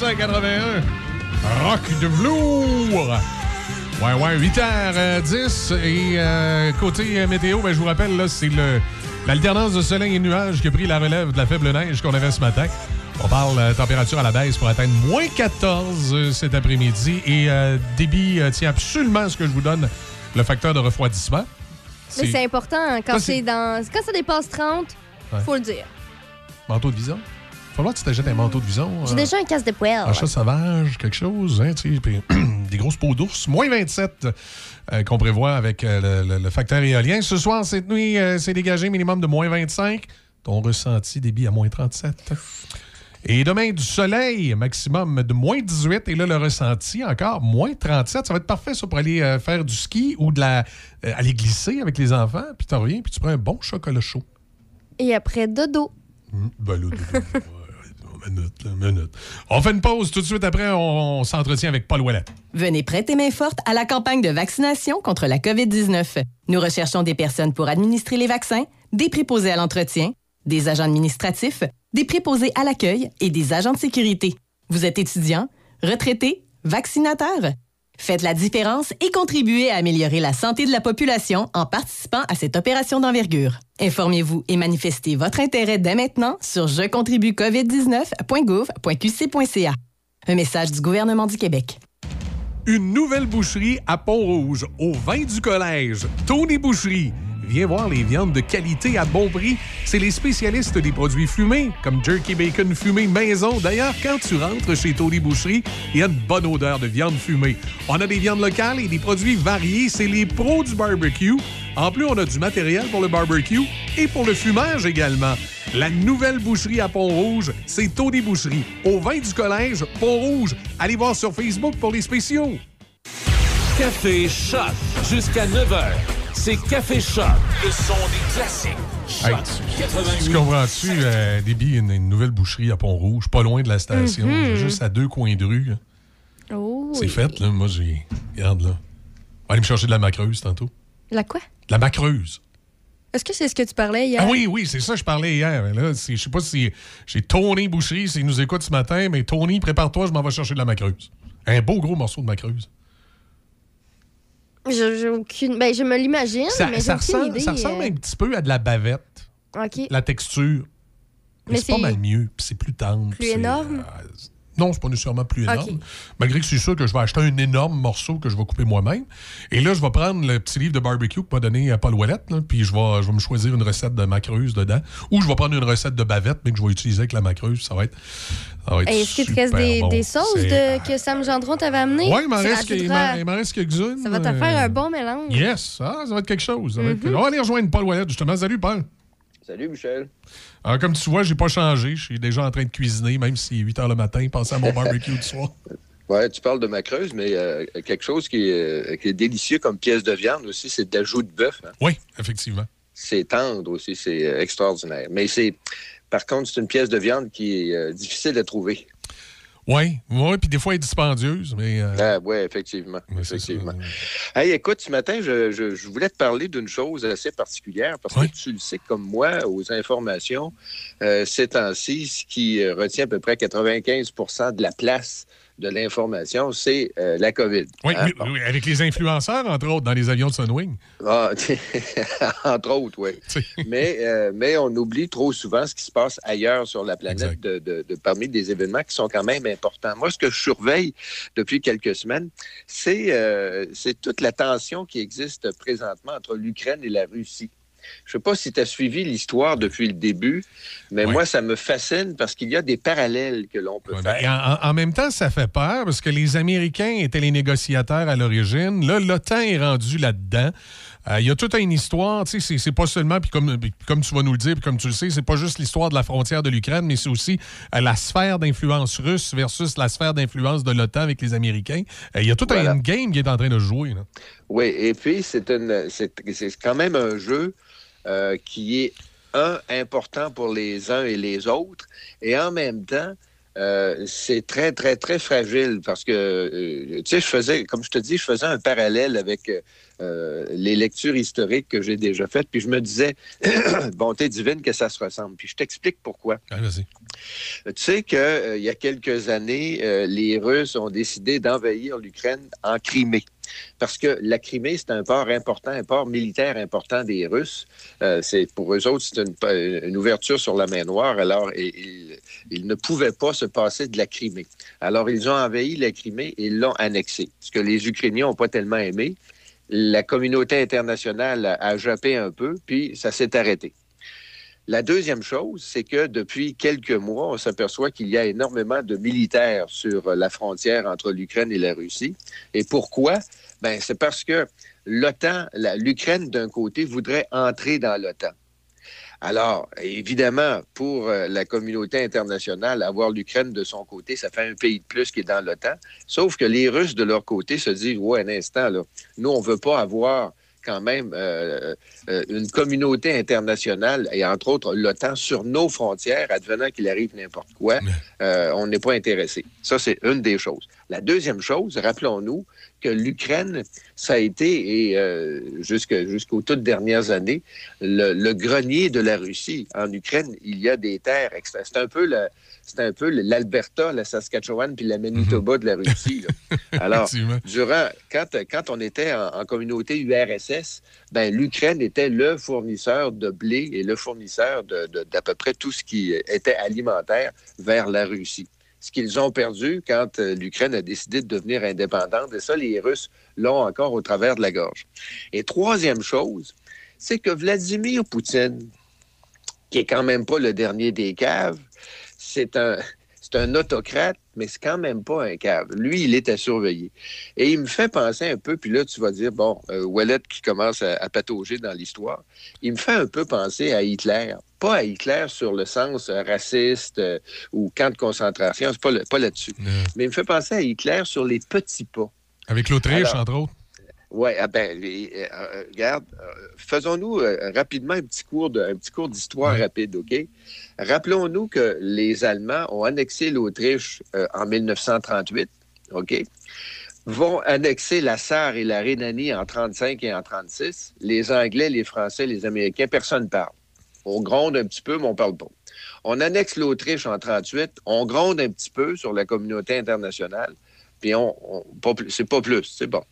1981. Rock de velours. Ouais, ouais, 8h10. Et euh, côté euh, météo, ben, je vous rappelle, là, c'est le- l'alternance de soleil et nuages qui a pris la relève de la faible neige qu'on avait ce matin. On parle euh, température à la baisse pour atteindre moins 14 euh, cet après-midi. Et euh, débit euh, tient absolument à ce que je vous donne le facteur de refroidissement. Mais c'est important hein, quand Ça, dans quand ça dépasse 30, Ouais. faut le dire. manteau de vison. Faut voir que tu t'achètes un manteau de vison. J'ai euh, déjà un casse de poêle. Un chat sauvage, quelque chose, hein, tu sais, puis des grosses peaux d'ours. Moins 27 euh, qu'on prévoit avec euh, le, le- le facteur éolien. Ce soir, cette nuit, c'est dégagé minimum de moins 25. Ton ressenti débit à moins 37. Et demain, du soleil, maximum de moins 18. Et là, le ressenti, encore moins 37. Ça va être parfait, ça, pour aller euh, faire du ski ou de la, euh, aller glisser avec les enfants. Puis tu reviens, puis tu prends un bon chocolat chaud. Et après, dodo. Hum, ben là, ouais, On fait une pause. Tout de suite après, on, on s'entretient avec Paul Ouellet. Venez prêter main forte à la campagne de vaccination contre la COVID-19. Nous recherchons des personnes pour administrer les vaccins, des préposés à l'entretien, des agents administratifs, des préposés à l'accueil et des agents de sécurité. Vous êtes étudiant, retraité, vaccinateur? Faites la différence et contribuez à améliorer la santé de la population en participant à cette opération d'envergure. Informez-vous et manifestez votre intérêt dès maintenant sur jecontribuecovid19.gouv.qc.ca. Un message du gouvernement du Québec. Une nouvelle boucherie à Pont-Rouge, au vin du collège. Tony Boucherie. Viens voir les viandes de qualité à bon prix. C'est les spécialistes des produits fumés, comme jerky bacon fumé maison. D'ailleurs, quand tu rentres chez Tony Boucherie, il y a une bonne odeur de viande fumée. On a des viandes locales et des produits variés. C'est les pros du barbecue. En plus, on a du matériel pour le barbecue et pour le fumage également. La nouvelle boucherie à Pont-Rouge, c'est Tony Boucherie. Au vin du collège, Pont-Rouge. Allez voir sur Facebook pour les spéciaux. Café Choc. Jusqu'à 9h. C'est Café Choc. Le son des classiques. Hey, tu- 88. Tu comprends-tu, euh, Déby, une, une nouvelle boucherie à Pont-Rouge, pas loin de la station, Mhm. juste à deux coins de rue. Oh. C'est oui. fait, là. Moi, j'ai. Regarde, là. On va aller me chercher de la macreuse tantôt. La quoi? De la macreuse. Est-ce que c'est ce que tu parlais hier? Ah oui, oui, c'est ça que je parlais hier. Mais Là, je sais pas si j'ai Tony Boucherie, s'il nous écoute ce matin, mais Tony, prépare-toi, je m'en vais chercher de la macreuse. Un beau gros morceau de macreuse. Je- J'ai aucune. Ben, je me l'imagine, Ça, mais ça aucune ressemble, idée. ça ressemble euh, un petit peu à de la bavette, OK. la texture. Mais, Mais c'est pas mal mieux, puis c'est plus tendre. Plus c'est, énorme? euh, non, c'est pas nécessairement plus énorme. Malgré que c'est sûr que je vais acheter un énorme morceau que je vais couper moi-même. Et là, je vais prendre le petit livre de barbecue que m'a donné euh, Paul Ouellette, puis je vais, je vais me choisir une recette de macreuse dedans. Ou je vais prendre une recette de bavette, mais que je vais utiliser avec la macreuse. Ça va être. Est-ce qu'il te reste des, bon. des sauces de, que Sam Gendron t'avait amenées? Ouais, il m'en reste, quelques-unes. Ça va te faire euh, un bon mélange. Yes, ah, ça va être quelque chose. ça va être- Mhm. On va aller rejoindre Paul Ouellette, justement. Salut, Paul. Salut, Michel. Alors, comme tu vois, j'ai pas changé. Je suis déjà en train de cuisiner, même si 8 h le matin, penser à mon barbecue du soir. Ouais, tu parles de ma creuse, mais euh, quelque chose qui est, euh, qui est délicieux comme pièce de viande aussi, c'est de l'ajout de bœuf. hein. Oui, effectivement. C'est tendre aussi, c'est euh, extraordinaire. Mais c'est, par contre, c'est une pièce de viande qui est euh, difficile à trouver. Oui, oui, puis des fois, elle est dispendieuse, mais. euh, Ah, oui, effectivement. effectivement. Hey, écoute, ce matin, je, je- je voulais te parler d'une chose assez particulière parce que tu le sais comme moi, aux informations, euh, ces temps-ci, ce qui euh, retient à peu près 95% de la place de l'information, c'est euh, la COVID. oui, Hein? oui, oui, avec les influenceurs, entre autres, dans les avions de Sunwing. Ah, entre autres, oui. mais, euh, mais on oublie trop souvent ce qui se passe ailleurs sur la planète de, de- de- parmi des événements qui sont quand même importants. Moi, ce que je surveille depuis quelques semaines, c'est euh, c'est toute la tension qui existe présentement entre l'Ukraine et la Russie. Je ne sais pas si tu as suivi l'histoire depuis le début, mais moi, ça me fascine parce qu'il y a des parallèles que l'on peut faire. ben, en, en même temps, ça fait peur parce que les Américains étaient les négociateurs à l'origine. Là, l'OTAN est rendu là-dedans. Euh, Il y a toute une histoire, tu sais, c'est- pas seulement, puis comme, comme tu vas nous le dire, puis comme tu le sais, c'est pas juste l'histoire de la frontière de l'Ukraine, mais c'est aussi euh, la sphère d'influence russe versus la sphère d'influence de l'OTAN avec les Américains. Euh, Il y a tout Voilà. un game qui est en train de jouer. là. Oui, et puis une c'est quand même un jeu euh, qui est un important pour les uns et les autres, et en même temps euh, c'est très, très, très fragile parce que, euh, tu sais, je faisais, comme je te dis, je faisais un parallèle avec euh, les lectures historiques que j'ai déjà faites, puis je me disais, bonté divine, que ça se ressemble. Puis je t'explique pourquoi. Ah, vas-y. Tu sais qu'il y a quelques années, les Russes ont décidé d'envahir l'Ukraine en Crimée. Parce que la Crimée, c'est un port important, un port militaire important des Russes. Euh, c'est pour eux autres, c'est une, une ouverture sur la mer Noire. Alors, ils, ne pouvaient pas se passer de la Crimée. Alors, ils ont envahi la Crimée et l'ont annexée. Ce que les Ukrainiens n'ont pas tellement aimé. La communauté internationale a jappé un peu, puis ça s'est arrêté. La deuxième chose, c'est que depuis quelques mois, on s'aperçoit qu'il y a énormément de militaires sur la frontière entre l'Ukraine et la Russie. Et pourquoi? Ben, c'est parce que l'OTAN, l'Ukraine d'un côté voudrait entrer dans l'OTAN. Alors, évidemment, pour euh, la communauté internationale, avoir l'Ukraine de son côté, ça fait un pays de plus qui est dans l'OTAN. Sauf que les Russes, de leur côté, se disent, ouais, un instant, là, nous, on veut pas avoir quand même euh, euh, une communauté internationale et entre autres l'OTAN sur nos frontières, advenant qu'il arrive n'importe quoi, euh, on n'est pas intéressé. Ça, c'est une des choses. La deuxième chose, rappelons-nous que l'Ukraine, ça a été, et jusque- jusqu'aux toutes dernières années, le, le grenier de la Russie. En Ukraine, il y a des terres. C'est un peu le- c'est un peu l'Alberta, la Saskatchewan puis la Manitoba de la Russie. là. Alors, durant, quand, quand on était en, en communauté URSS, ben, l'Ukraine était le fournisseur de blé et le fournisseur de- de- d'à peu près tout ce qui était alimentaire vers la Russie. Ce qu'ils ont perdu quand euh, l'Ukraine a décidé de devenir indépendante, et ça, les Russes l'ont encore au travers de la gorge. Et troisième chose, c'est que Vladimir Poutine, qui est quand même pas le dernier des caves, c'est un, c'est un autocrate, mais c'est quand même pas un cave. Lui, il est à surveiller. Et il me fait penser un peu, puis là, tu vas dire, bon, euh, Ouellet qui commence à, à patauger dans l'histoire, il me fait un peu penser à Hitler. Pas à Hitler sur le sens euh, raciste euh, ou camp de concentration, c'est pas, le- pas là-dessus. Mais il me fait penser à Hitler sur les petits pas. Avec l'Autriche, Alors, entre autres. Oui, ah ben, les- euh, regarde, euh, faisons-nous euh, rapidement un petit cours de- un petit cours d'histoire rapide, OK? Rappelons-nous que les Allemands ont annexé l'Autriche en 1938, OK? Vont annexer la Sarre et la Rhénanie en 35 et en 36. Les Anglais, les Français, les Américains, personne ne parle. On gronde un petit peu, mais on parle pas. On annexe l'Autriche en 38, on gronde un petit peu sur la communauté internationale, puis on, c'est pas plus, c'est bon.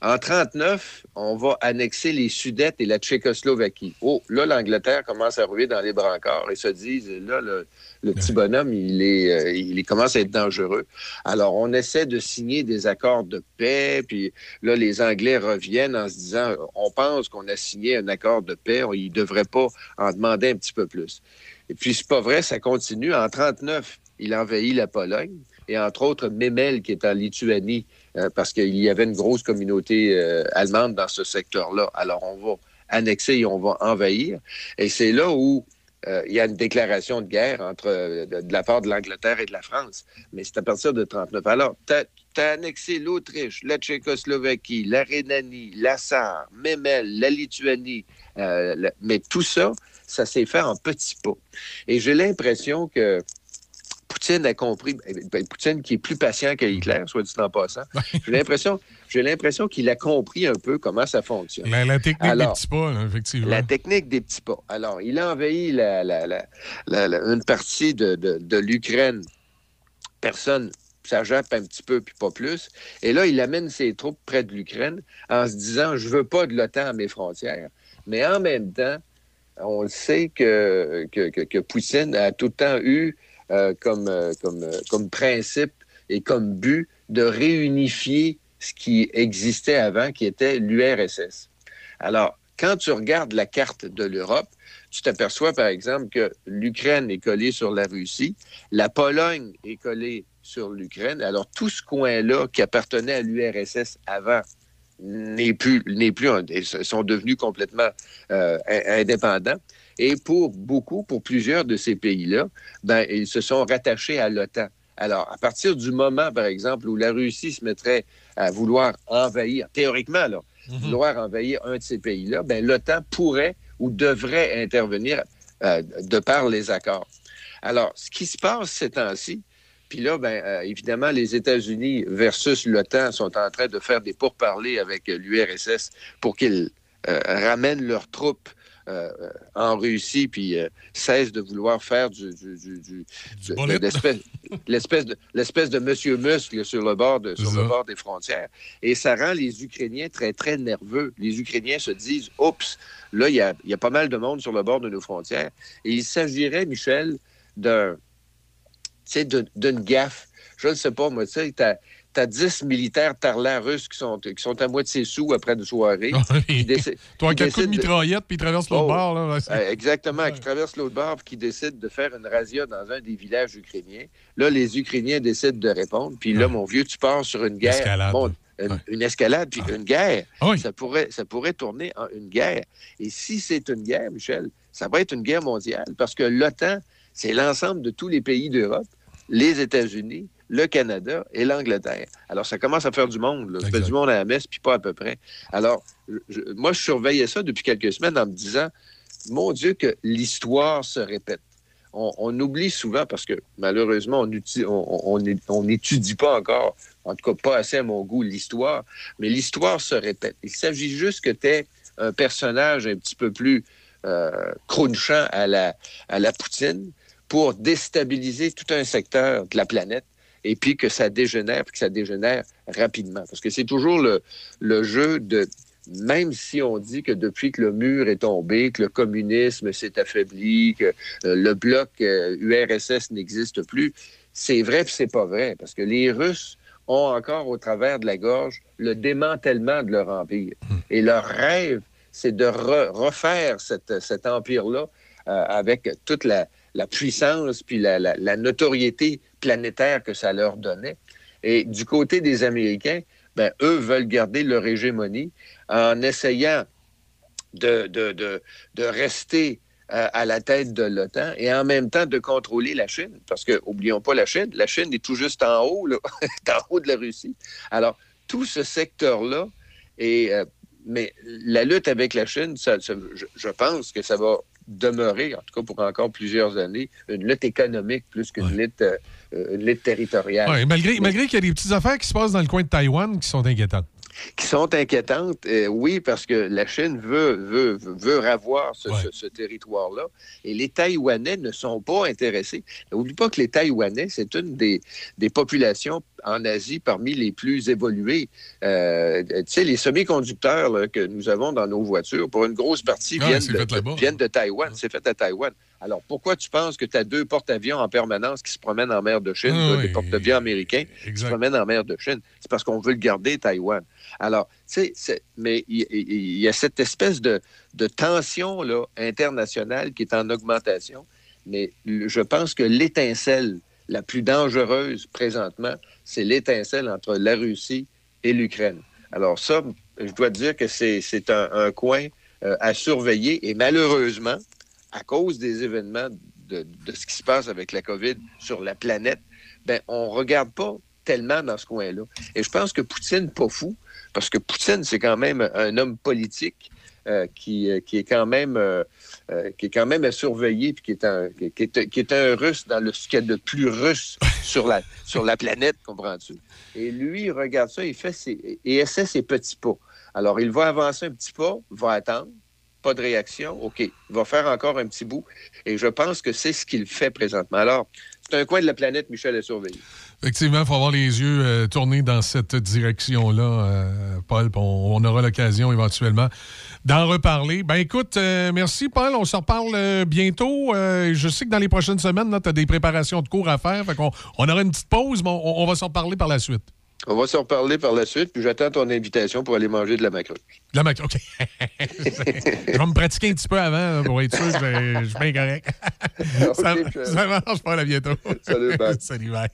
En 39, on va annexer les Sudètes et la Tchécoslovaquie. Oh, là, l'Angleterre commence à rouler dans les brancards et se disent, là, le, le petit bonhomme, il, est, euh, il commence à être dangereux. Alors, on essaie de signer des accords de paix, puis là, les Anglais reviennent en se disant, on pense qu'on a signé un accord de paix, on- ils ne devraient pas en demander un petit peu plus. Et puis, c'est pas vrai, ça continue. En 39, il envahit la Pologne, et entre autres, Memel, qui est en Lituanie, euh, parce qu'il y avait une grosse communauté euh, allemande dans ce secteur-là. Alors, on va annexer et on va envahir. Et c'est là où euh, il y a une déclaration de guerre entre, de, la part de l'Angleterre et de la France. Mais c'est à partir de 39. Alors, tu as, annexé l'Autriche, la Tchécoslovaquie, la Rhénanie, la Sarre, Memel, la Lituanie. mais tout ça, ça s'est fait en petits pas. Et j'ai l'impression que Poutine a compris, ben, Poutine qui est plus patient que Hitler, soit dit en passant, j'ai l'impression, j'ai l'impression qu'il a compris un peu comment ça fonctionne. La, la technique Alors, des petits pas, là, effectivement. La technique des petits pas. Alors, il a envahi la- une partie de, de- de l'Ukraine. Personne, ça jappe un petit peu, puis pas plus. Et là, il amène ses troupes près de l'Ukraine en se disant, je veux pas de l'OTAN à mes frontières. Mais en même temps, on le sait que, que, que- que Poutine a tout le temps eu comme, euh, comme, euh, comme principe et comme but de réunifier ce qui existait avant, qui était l'URSS. Alors, quand tu regardes la carte de l'Europe, tu t'aperçois, par exemple, que l'Ukraine est collée sur la Russie, la Pologne est collée sur l'Ukraine. Alors, tout ce coin-là qui appartenait à l'URSS avant n'est plus, n'est plus, sont devenus complètement euh, in- indépendants. Et pour beaucoup, pour plusieurs de ces pays-là, ben, ils se sont rattachés à l'OTAN. Alors, à partir du moment, par exemple, où la Russie se mettrait à vouloir envahir, théoriquement, là, vouloir envahir un de ces pays-là, ben, l'OTAN pourrait ou devrait intervenir euh, de par les accords. Alors, ce qui se passe ces temps-ci, Puis là, ben, euh, évidemment, les États-Unis versus l'OTAN sont en train de faire des pourparlers avec l'URSS pour qu'ils euh, ramènent leurs troupes euh, euh, en Russie, puis euh, cessent de vouloir faire du, du- du- du- de- l'espèce- l'espèce de l'espèce de Monsieur Muscle sur le bord de, sur le bord des frontières. Et ça rend les Ukrainiens très très nerveux. Les Ukrainiens se disent, oups, là il y y a pas mal de monde sur le bord de nos frontières. Et il s'agirait, Michel, d'un d'une d'une gaffe. Je ne sais pas, moi, tu sais, t'as as 10 militaires tarlats russes qui sont, qui sont à moitié sous après une soirée. déci- Toi, quatre coups de mitraillette, puis ils traversent l'autre Oh, bord. Là, ouais, c'est- euh, exactement, qui traversent l'autre bord puis qui décident de faire une razzia dans un des villages ukrainiens. Là, les Ukrainiens décident de répondre. Puis là, mon vieux, tu pars sur une guerre. Escalade. Bon, une, une escalade, puis une guerre. Ah Ça, pourrait, ça pourrait tourner en une guerre. Et si c'est une guerre, Michel, ça va être une guerre mondiale parce que l'OTAN, c'est l'ensemble de tous les pays d'Europe, les États-Unis, le Canada et l'Angleterre. Alors, ça commence à faire du monde. là. Ça fait du monde à la messe, puis pas à peu près. Alors, je- moi, je surveillais ça depuis quelques semaines en me disant, mon Dieu, que l'histoire se répète. On, on oublie souvent parce que malheureusement, on n'étudie on, on, pas encore, en tout cas pas assez à mon goût, l'histoire, mais l'histoire se répète. Il s'agit juste que tu es un personnage un petit peu plus euh, crunchant à la, à la Poutine pour déstabiliser tout un secteur de la planète et puis que ça dégénère, puis que ça dégénère rapidement. Parce que c'est toujours le, le jeu de, même si on dit que depuis que le mur est tombé, que le communisme s'est affaibli, que euh, le bloc euh, URSS n'existe plus, c'est vrai puis c'est pas vrai. Parce que les Russes ont encore au travers de la gorge le démantèlement de leur empire. Et leur rêve, c'est de re- refaire cette- cet empire-là euh, avec toute la, la puissance puis la, la- la notoriété planétaire que ça leur donnait. Et du côté des Américains, ben, eux veulent garder leur hégémonie en essayant de, de, de, de rester euh, à la tête de l'OTAN et en même temps de contrôler la Chine. Parce que, oublions pas la Chine, la Chine est tout juste en haut, là, est en haut de la Russie. Alors, tout ce secteur-là, et, euh, mais la lutte avec la Chine, je pense que ça va demeurer, en tout cas pour encore plusieurs années, une lutte économique plus qu'une lutte, euh, lutte territoriale. Ouais, malgré malgré qu'il y a des petites affaires qui se passent dans le coin de Taïwan qui sont inquiétantes. Qui sont inquiétantes, euh, oui, parce que la Chine veut, veut, veut, ravoir ce, ce- ce territoire-là. Et les Taïwanais ne sont pas intéressés. N'oublie pas que les Taïwanais, c'est une des, des populations en Asie parmi les plus évoluées. Euh, tu sais, les semi-conducteurs là, que nous avons dans nos voitures, pour une grosse partie, Ah, viennent, de, viennent Taïwan. C'est fait à Taïwan. Alors, pourquoi tu penses que tu as deux porte-avions en permanence qui se promènent en mer de Chine, Ah, là, oui. des porte-avions américains qui se promènent en mer de Chine? Parce qu'on veut le garder, Taïwan. Alors, tu sais, mais il y, a cette espèce de, tension là, internationale qui est en augmentation. Mais je pense que l'étincelle la plus dangereuse présentement, c'est l'étincelle entre la Russie et l'Ukraine. Alors ça, je dois dire que c'est un, coin euh, à surveiller et malheureusement, à cause des événements de, de ce qui se passe avec la COVID sur la planète, ben, on ne regarde pas tellement dans ce coin-là. Et je pense que Poutine, pas fou, parce que Poutine, c'est quand même un homme politique euh, qui, euh, qui est quand même euh, qui est quand même à surveiller puis qui est un qui, est, qui est un russe dans le ce qu'il y a de plus russe sur la sur la planète, comprends-tu? Et lui, il regarde ça, il fait ses, et essaie ses petits pas. Alors, il va avancer un petit pas, va attendre, pas de réaction, OK, il va faire encore un petit bout. Et je pense que c'est ce qu'il fait présentement. Alors, c'est un coin de la planète, Michel, à surveiller. Effectivement, il faut avoir les yeux euh, tournés dans cette direction-là, euh, Paul. On, aura l'occasion éventuellement d'en reparler. Ben écoute, euh, merci Paul. On se reparle bientôt. Je sais que dans les prochaines semaines, tu as des préparations de cours à faire. On aura une petite pause, mais on, on va s'en reparler par la suite. On va s'en reparler par la suite, puis j'attends ton invitation pour aller manger de la macro. De la mac- OK. je vais me pratiquer un petit peu avant là, pour être sûr que je je suis bien correct. ça, ça marche, Paul. À bientôt. Salut, bye. Salut, bye.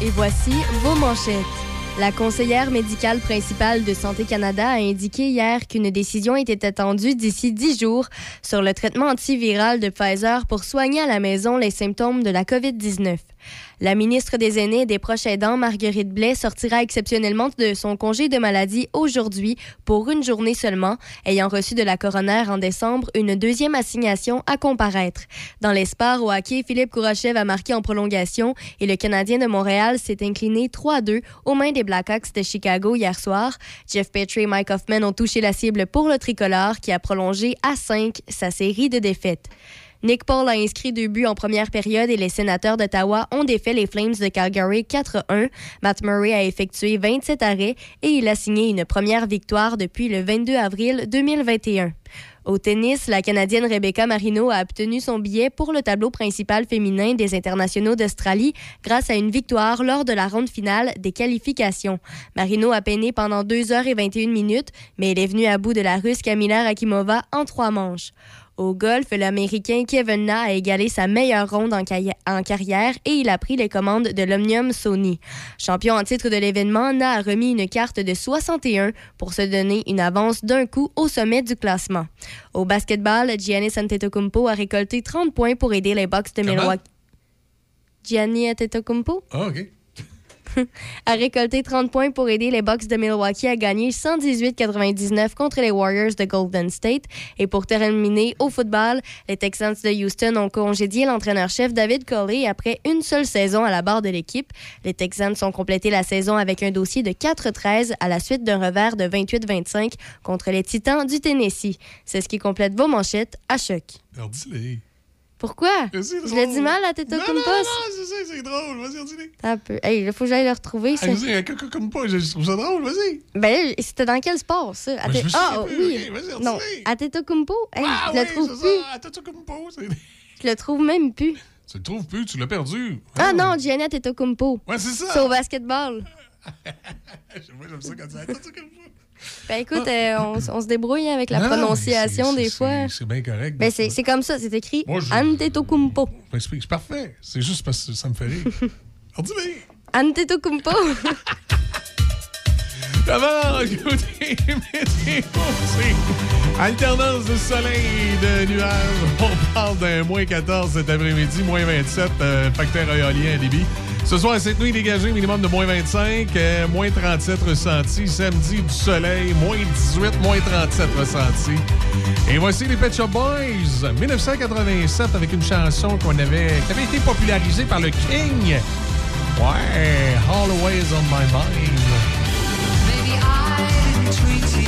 Et voici vos manchettes. La conseillère médicale principale de Santé Canada a indiqué hier qu'une décision était attendue d'ici 10 jours sur le traitement antiviral de Pfizer pour soigner à la maison les symptômes de la COVID-19. La ministre des Aînés et des proches aidants, Marguerite Blais, sortira exceptionnellement de son congé de maladie aujourd'hui pour une journée seulement, ayant reçu de la coroner en décembre une deuxième assignation à comparaître. Dans les sports au hockey, Philippe Kourachev a marqué en prolongation et le Canadien de Montréal s'est incliné 3-2 aux mains des Blackhawks de Chicago hier soir. Jeff Petrie et Mike Hoffman ont touché la cible pour le tricolore qui a prolongé à 5 sa série de défaites. Nick Paul a inscrit deux buts en première période et les sénateurs d'Ottawa ont défait les Flames de Calgary 4-1. Matt Murray a effectué 27 arrêts et il a signé une première victoire depuis le 22 avril 2021. Au tennis, la Canadienne Rebecca Marino a obtenu son billet pour le tableau principal féminin des internationaux d'Australie grâce à une victoire lors de la ronde finale des qualifications. Marino a peiné pendant 2 heures et 21 minutes, mais elle est venue à bout de la Russe Kamila Rakimova en trois manches. Au golf, l'Américain Kevin Na a égalé sa meilleure ronde en, carrière et il a pris les commandes de l'Omnium Sony. Champion en titre de l'événement, Na a remis une carte de 61 pour se donner une avance d'un coup au sommet du classement. Au basketball, Giannis Antetokounmpo a récolté 30 points pour aider les Bucks de? Milwaukee. Gianni Antetokounmpo? Ah, OK. A récolté 30 points pour aider les Bucks de Milwaukee à gagner 118-99 contre les Warriors de Golden State. Et pour terminer au football, les Texans de Houston ont congédié l'entraîneur-chef David Coley après une seule saison à la barre de l'équipe. Les Texans ont complété la saison avec un dossier de 4-13 à la suite d'un revers de 28-25 contre les Titans du Tennessee. C'est ce qui complète vos manchettes à choc. Pourquoi? Je l'ai dit mal à Teta Non, non, c'est ça, c'est drôle. Vas-y, dis-les. Un peu. Hey, il faut que j'aille le retrouver. Ah, je sais, un comme pas, je trouve ça drôle, vas-y. Ben, c'était dans quel sport, ça? Ben, ah, oui. vas-y, non. Atetokounmpo? Hey, Ah, je le trouve plus. ça, Antetokounmpo, c'est- Je le trouve même plus. Tu le trouves plus, tu l'as perdu. Ah non, Gianni Atetokounmpo. Ouais, c'est ça. C'est au basketball. Moi, j'aime ça quand tu dis. Ben écoute, euh, on, se débrouille avec la Non, prononciation des fois. C'est bien correct. Ben c'est comme ça, c'est écrit je- Antetokounmpo. C'est parfait. C'est juste parce que ça me fait rire. Dis-les. Antetokounmpo. Météo, c'est alternance de soleil et de nuages. On parle d'un moins 14 cet après-midi, moins 27, euh, facteur éolien à débit. Ce soir, cette nuit dégagée, minimum de moins 25, euh, moins 37 ressenti. Samedi, du soleil, moins 18, moins 37 ressenti. Et voici les Pet Shop Boys, 1987, avec une chanson qu'on avait, qui avait été popularisée par le King. Ouais, Always on My Mind. treaty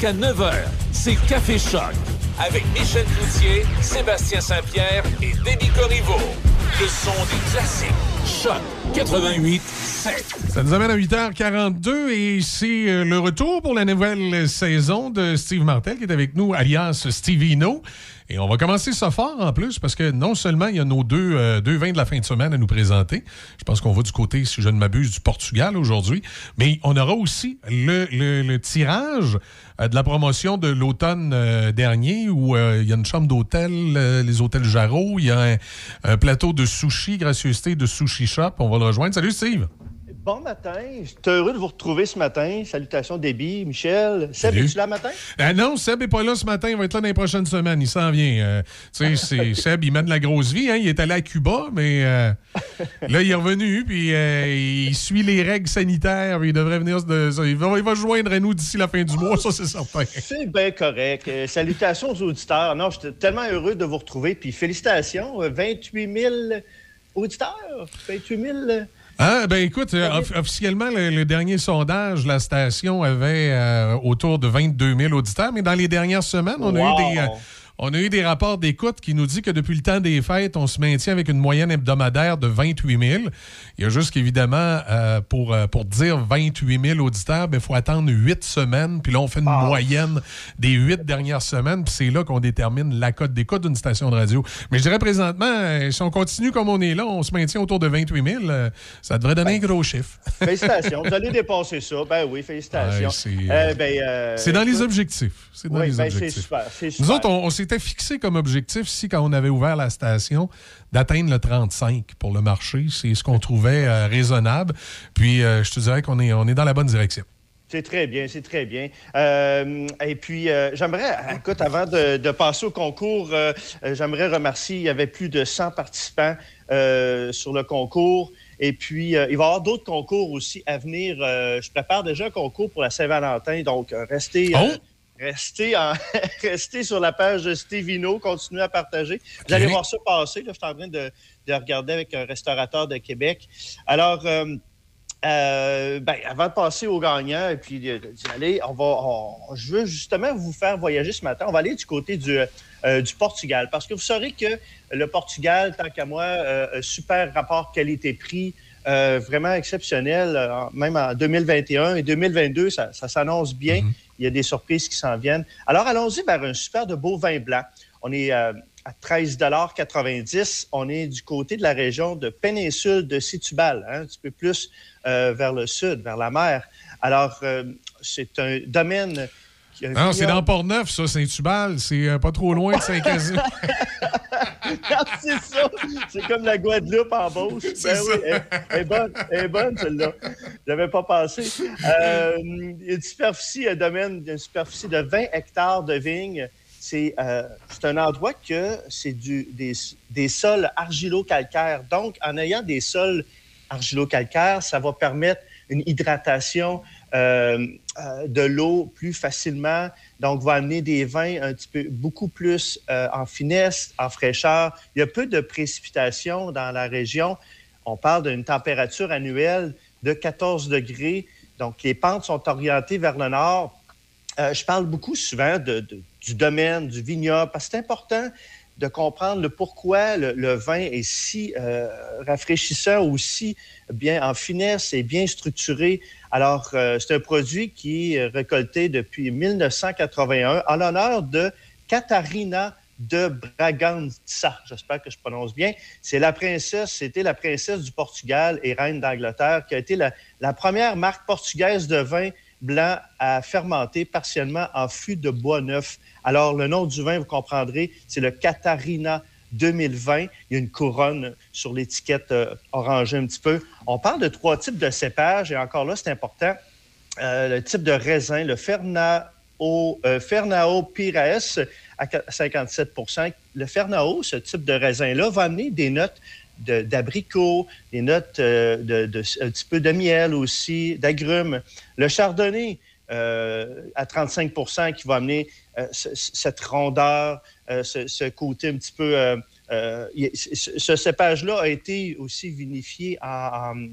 Jusqu'à 9h, c'est Café Choc avec Michel Cloutier, Sébastien Saint-Pierre et Déby Corriveau. Le son des classiques. Choc 88 7. Ça nous amène à 8h42 et c'est euh, le retour pour la nouvelle saison de Steve Martel qui est avec nous, alias Stevino. Et on va commencer ça fort en plus parce que non seulement il y a nos deux, euh, deux vins de la fin de semaine à nous présenter, je pense qu'on va du côté, si je ne m'abuse, du Portugal aujourd'hui, mais on aura aussi le, le- tirage euh, de la promotion de l'automne dernier où il y a une chambre d'hôtel, les hôtels Jarreau, il y a un, un plateau de sushi, gracieuseté de Sushi Shop. On va le rejoindre. Salut Steve! Bon matin, je suis heureux de vous retrouver ce matin. Salutations Déby, Michel. Seb, es-tu là matin? Ah non, Seb n'est pas là ce matin. Il va être là dans les prochaines semaines. Il s'en vient. Euh, tu sais, Seb, il mène la grosse vie. hein. Il est allé à Cuba, mais euh, là, il est revenu. Puis euh, il suit les règles sanitaires. puis il devrait venir. De, il, va, il va joindre à nous d'ici la fin du mois, ça, c'est certain. C'est bien correct. Euh, salutations aux auditeurs. Non, j'étais tellement heureux de vous retrouver. Puis félicitations, euh, 28 000 auditeurs? 28 000. Euh, Ah, ben écoute, euh, off- officiellement, le, le dernier sondage, la station avait euh, autour de 22 000 auditeurs, mais dans les dernières semaines, on a eu des. On a eu des rapports d'écoute qui nous dit que depuis le temps des fêtes, on se maintient avec une moyenne hebdomadaire de 28 000. Il y a juste qu'évidemment, euh, pour, euh, pour dire 28 000 auditeurs, il faut attendre 8 semaines. Puis là, on fait une moyenne des 8 dernières semaines. Puis c'est là qu'on détermine la cote d'écoute d'une station de radio. Mais je dirais présentement, euh, si on continue comme on est là, on se maintient autour de 28 000. euh, ça devrait donner un gros chiffre. Félicitations. vous allez dépasser ça. Ben oui, félicitations. C'est, ben, C'est dans les objectifs. C'est dans Oui, les ben, c'est objectifs. super, c'est Nous super. autres, on, on s'était fixé comme objectif, ici, quand on avait ouvert la station, d'atteindre le 35 pour le marché. C'est ce qu'on trouvait euh, raisonnable. Puis, euh, je te dirais qu'on est, on est dans la bonne direction. C'est très bien, c'est très bien. Euh, et puis, euh, j'aimerais, écoute, avant de, de passer au concours, euh, j'aimerais remercier, il y avait plus de 100 participants sur le concours. Et puis, il va y avoir d'autres concours aussi à venir. Je prépare déjà un concours pour la Saint-Valentin, donc restez... euh, Restez, en- restez sur la page de Stevino, continuez à partager. Vous allez voir ça passer. Là, je suis en train de, de regarder avec un restaurateur de Québec. Alors, euh, euh, ben, avant de passer aux gagnants et puis d'y aller, on va, on- je veux justement vous faire voyager ce matin. On va aller du côté du, euh, du Portugal parce que vous saurez que le Portugal, tant qu'à moi, euh, super rapport qualité-prix, euh, vraiment exceptionnel, euh, même en 2021 et 2022, ça, ça s'annonce bien. Il y a des surprises qui s'en viennent. Alors, allons-y vers un super de beau vin blanc. On est euh, à 13,90 On est du côté de la région de péninsule de Situbal, hein, un petit peu plus euh, vers le sud, vers la mer. Alors, euh, c'est un domaine... Non, c'est dans Port-Neuf, ça, Saint-Tubal. C'est euh, pas trop loin de Saint-Casimir. C'est ça. C'est comme la Guadeloupe en Beauce. Ben oui, elle, elle est bonne, elle est bonne, celle-là. J'avais pas pensé. Euh, une superficie, un domaine, une superficie de 20 hectares de vignes. C'est euh, un endroit que c'est du- des, des sols argilo-calcaires. Donc, en ayant des sols argilo-calcaires, ça va permettre une hydratation euh, de l'eau plus facilement. Donc, va amener des vins un petit peu beaucoup plus euh, en finesse, en fraîcheur. Il y a peu de précipitations dans la région. On parle d'une température annuelle de 14 degrés. Donc, les pentes sont orientées vers le nord. Euh, je parle beaucoup souvent du domaine, du vignoble, parce que c'est important de comprendre le pourquoi le, vin est si euh, rafraîchissant, aussi bien en finesse et bien structuré. Alors, euh, c'est un produit qui est récolté depuis 1981 en l'honneur de Katharina de Bragança. J'espère que je prononce bien. C'est la princesse, c'était la princesse du Portugal et reine d'Angleterre qui a été la, la première marque portugaise de vin blanc à fermenter partiellement en fût de bois neuf. Alors, le nom du vin, vous comprendrez, c'est le Catarina 2020. Il y a une couronne sur l'étiquette euh, orangée un petit peu. On parle de trois types de cépages et encore là, c'est important. Euh, le type de raisin, le Fernao, euh, Fernao Pires à 57% Le Fernao, ce type de raisin-là, va amener des notes de- d'abricot, des notes euh, de, de- un petit peu de miel aussi, d'agrumes. Le chardonnay à 35% qui va amener euh, ce- cette rondeur, euh, ce, côté un petit peu... euh, euh, ce, cépage-là a été aussi vinifié en, en,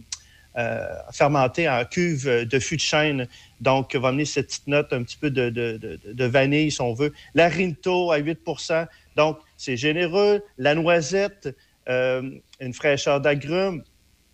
euh, fermenté en cuve de fût de chêne. Donc, va amener cette petite note un petit peu de, vanille, si on veut. La Rinto à 8% Donc, c'est généreux. La noisette, euh, une fraîcheur d'agrumes.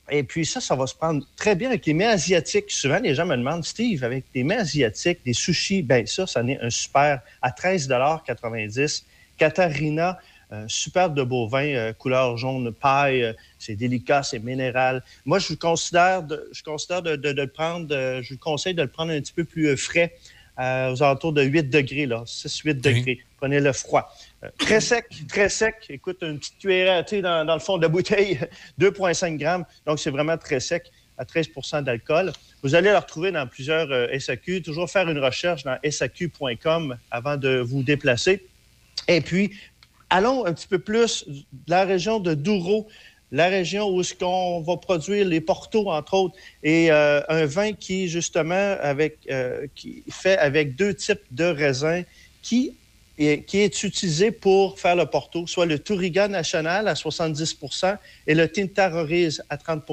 Et puis ça, ça va se prendre très bien avec les mets asiatiques. Souvent, les gens me demandent, Steve, avec des mets asiatiques, des sushis, bien ça, ça en est un super à 13,90 Katarina, euh, super de beau vin, euh, couleur jaune paille, euh, c'est délicat, c'est minéral. Moi, je vous considère de, je considère de, de- de le prendre, euh, je vous conseille de le prendre un petit peu plus frais, aux alentours de 8 degrés, là, 6-8 degrés. Prenez le froid. Très sec, très sec. Écoute, une petite cuillère tu sais, dans, le fond de la bouteille, 2,5 grammes. Donc, c'est vraiment très sec, à 13 d'alcool. Vous allez le retrouver dans plusieurs euh, SAQ. Toujours faire une recherche dans saq.com avant de vous déplacer. Et puis, allons un petit peu plus de la région de Douro, la région où ce qu'on va produire les portos, entre autres, et euh, un vin qui, justement, avec, euh, qui fait avec deux types de raisins qui qui est utilisé pour faire le porto, soit le Touriga National à 70% et le Tinta Roriz à 30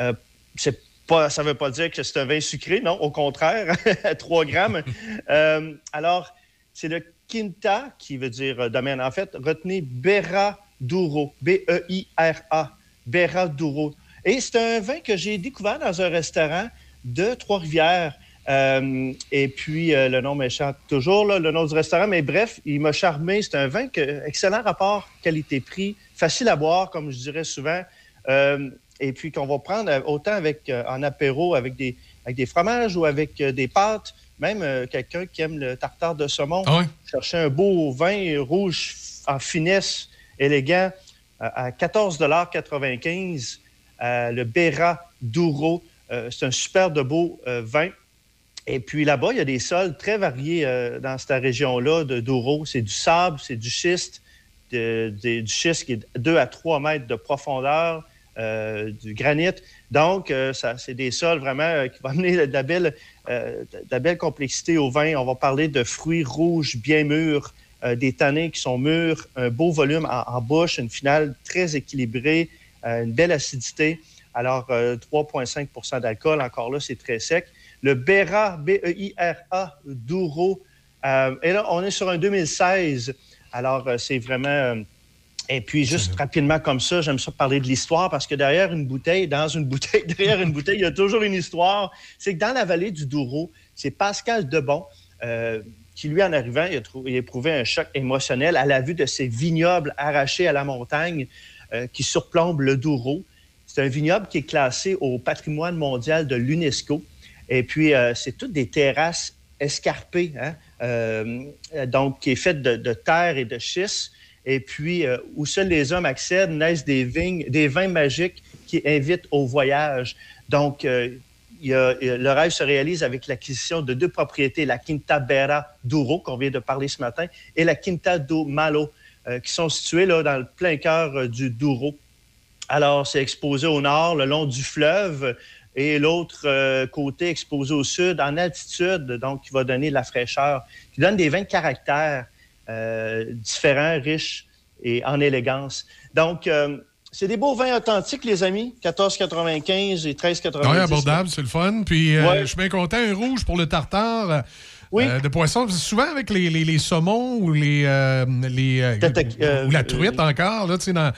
Euh, c'est pas, Ça ne veut pas dire que c'est un vin sucré, non, au contraire, à 3 grammes. Euh, alors, c'est le Quinta, qui veut dire euh, domaine. En fait, retenez Berra Douro, E B-E-I-R-A, Berra Douro. Et c'est un vin que j'ai découvert dans un restaurant de Trois-Rivières. Euh, et puis, euh, le nom m'échappe toujours, là, le nom du restaurant. Mais bref, il m'a charmé. C'est un vin que, excellent rapport qualité-prix, facile à boire, comme je dirais souvent. Euh, et puis, qu'on va prendre autant avec, en apéro avec des, avec des fromages ou avec des pâtes. Même quelqu'un qui aime le tartare de saumon. Chercher un beau vin rouge en finesse, élégant, à 14,95 euh, le Béra Douro. Euh, c'est un super de beau euh, vin. Et puis là-bas, il y a des sols très variés euh, dans cette région-là de Douro. C'est du sable, c'est du schiste, du schiste qui est 2 à 3 mètres de profondeur, euh, du granit. Donc, euh, c'est des sols vraiment qui vont amener de la, belle, complexité au vin. On va parler de fruits rouges bien mûrs, des tanins qui sont mûrs, un beau volume en, bouche, une finale très équilibrée, une belle acidité. Alors, euh, 3,5% d'alcool, encore là, c'est très sec. Le Bera, B-E-I-R-A, Douro. euh, et là, on est sur un 2016. Alors, euh, c'est vraiment. euh, et puis, juste rapidement comme ça, j'aime ça parler de l'histoire parce que derrière une bouteille, dans une bouteille, derrière une bouteille, il y a toujours une histoire. C'est que dans la vallée du Douro, c'est Pascal Debon euh, qui, lui, en arrivant, il a, trou- il a éprouvé un choc émotionnel à la vue de ces vignobles arrachés à la montagne euh, qui surplombent le Douro. C'est un vignoble qui est classé au patrimoine mondial de l'UNESCO. Et puis, euh, c'est toutes des terrasses escarpées, hein, euh, donc qui est faite de, terre et de schiste. Et puis, euh, où seuls les hommes accèdent, naissent des vignes, des vins magiques qui invitent au voyage. Donc, le rêve se réalise avec l'acquisition de deux propriétés, la Quinta Bera Douro, qu'on vient de parler ce matin, et la Quinta do Malo, qui sont situées là, dans le plein cœur du Douro. Alors, c'est exposé au nord, le long du fleuve, et l'autre euh, côté exposé au sud, en altitude, donc qui va donner de la fraîcheur, qui donne des vins de caractère euh, différents, riches et en élégance. Donc, euh, c'est des beaux vins authentiques, les amis. 14,95 et 13,90. Oui, abordable, c'est le fun. Puis, Ouais. je suis bien content. Un rouge pour le tartare. Euh, euh, de poisson. Souvent, avec les, les, les saumons ou les. euh, les euh, ou la truite encore. Là, tu sais, dans-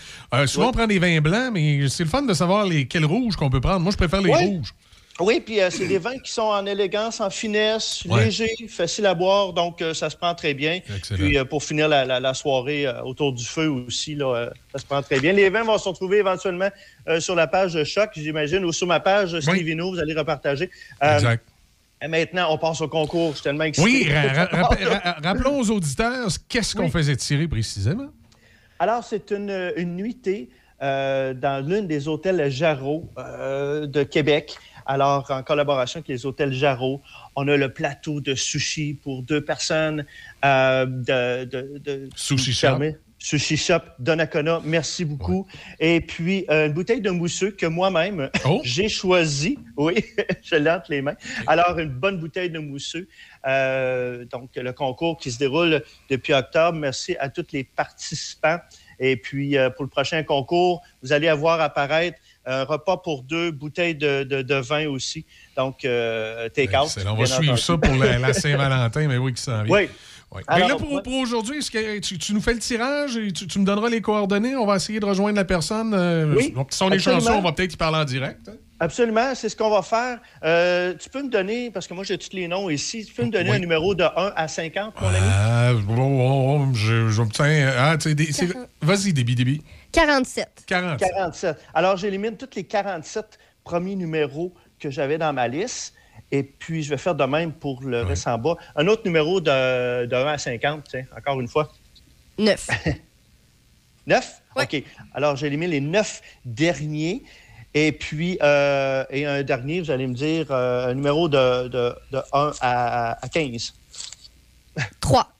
souvent, on prend des vins blancs, mais c'est le fun de savoir les, quels rouges qu'on peut prendre. Moi, je préfère les rouges. Oui, puis euh, c'est des vins qui sont en élégance, en finesse, Ouais. légers, faciles à boire, donc euh, ça se prend très bien. Excellent. Puis euh, pour finir la, la- la soirée autour du feu aussi, là, ça se prend très bien. Les vins vont se retrouver éventuellement sur la page de Choc, j'imagine, ou sur ma page euh, Steve Vino, vous allez repartager. Exact. Et maintenant, on passe au concours. Je suis tellement excité. Oui, ra- ra- rappel- ra- rappelons aux auditeurs qu'est-ce qu'on faisait tirer précisément. Alors, c'est une, une nuitée euh, dans l'une des hôtels Jarreau euh, de Québec. Alors, en collaboration avec les hôtels Jarreau, on a le plateau de sushi pour deux personnes. euh, de, de, de- Sushi Shop. Sushi Shop Donnacona, merci beaucoup. Et puis, euh, une bouteille de mousseux que moi-même, Oh. j'ai choisi. Oui, je l'ai entre les mains. Alors, une bonne bouteille de mousseux. Euh, donc, le concours qui se déroule depuis octobre. Merci à tous les participants. Et puis, euh, pour le prochain concours, vous allez avoir apparaître un repas pour deux, bouteilles de, de- de vin aussi. Donc, euh, take-out. On va suivre ça pour la, la Saint-Valentin, mais oui, qui s'en vient. Oui. Alors, mais là, pour, ouais. pour aujourd'hui, est-ce que tu, tu nous fais le tirage et tu, tu me donneras les coordonnées? On va essayer de rejoindre la personne. euh, Oui, donc, si on est absolument. chanceux, on va peut-être y parler en direct. hein? Absolument, c'est ce qu'on va faire. Euh, tu peux me donner, parce que moi j'ai tous les noms ici, tu peux me donner Oui. un numéro de 1 à 50, mon ami? Ah, oh, je, j'obtiens. Ah, tu sais, des- c'est- vas-y, Déby, Déby. 47. 40. 47. Alors, j'élimine tous les 47 premiers numéros que j'avais dans ma liste. Et puis, je vais faire de même pour le reste en bas. Un autre numéro de, de 1 à 50, tiens, encore une fois. 9. 9? OK. Alors, j'élimine les 9 derniers. Et puis, euh, et un dernier, vous allez me dire euh, un numéro de, de, de 1 à, à 15. 3.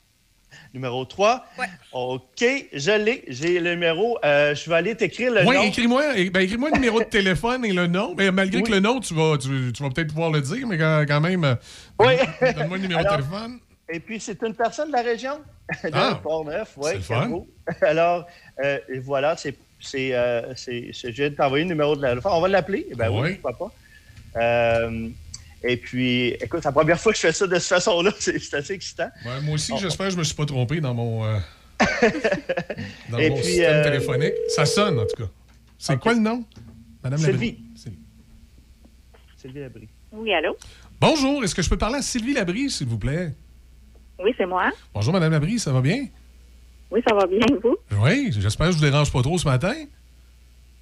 Numéro 3. OK, je l'ai. J'ai le numéro. Euh, je vais aller t'écrire le Oui, nom. écris-moi eh, ben, écris-moi le numéro de téléphone et le nom. Mais malgré que le nom, tu vas, tu, tu vas peut-être pouvoir le dire, mais quand, quand même, euh, Oui. donne-moi le numéro Alors, de téléphone. Et puis, c'est une personne de la région, de Ah, Port-Neuf. Oui, c'est le fun. Alors, euh, voilà, c'est. c'est, euh, c'est- c'est- je viens de t'envoyer le numéro de la. On va l'appeler? Eh Ben oui, Oui. pourquoi pas. Euh, et puis, écoute, c'est la première fois que je fais ça de cette façon-là. C'est assez excitant. Ouais, moi aussi, j'espère que je me suis pas trompé dans mon, euh, dans Et mon puis, système euh, téléphonique. Ça sonne, en tout cas. C'est quoi le nom? Madame Sylvie. Labrie? Sylvie. Sylvie Labrie. Oui, allô? Bonjour, est-ce que je peux parler à Sylvie Labrie, s'il vous plaît? Oui, c'est moi. Bonjour, Madame Labrie, ça va bien? Oui, ça va bien, vous? Oui, j'espère que je vous dérange pas trop ce matin.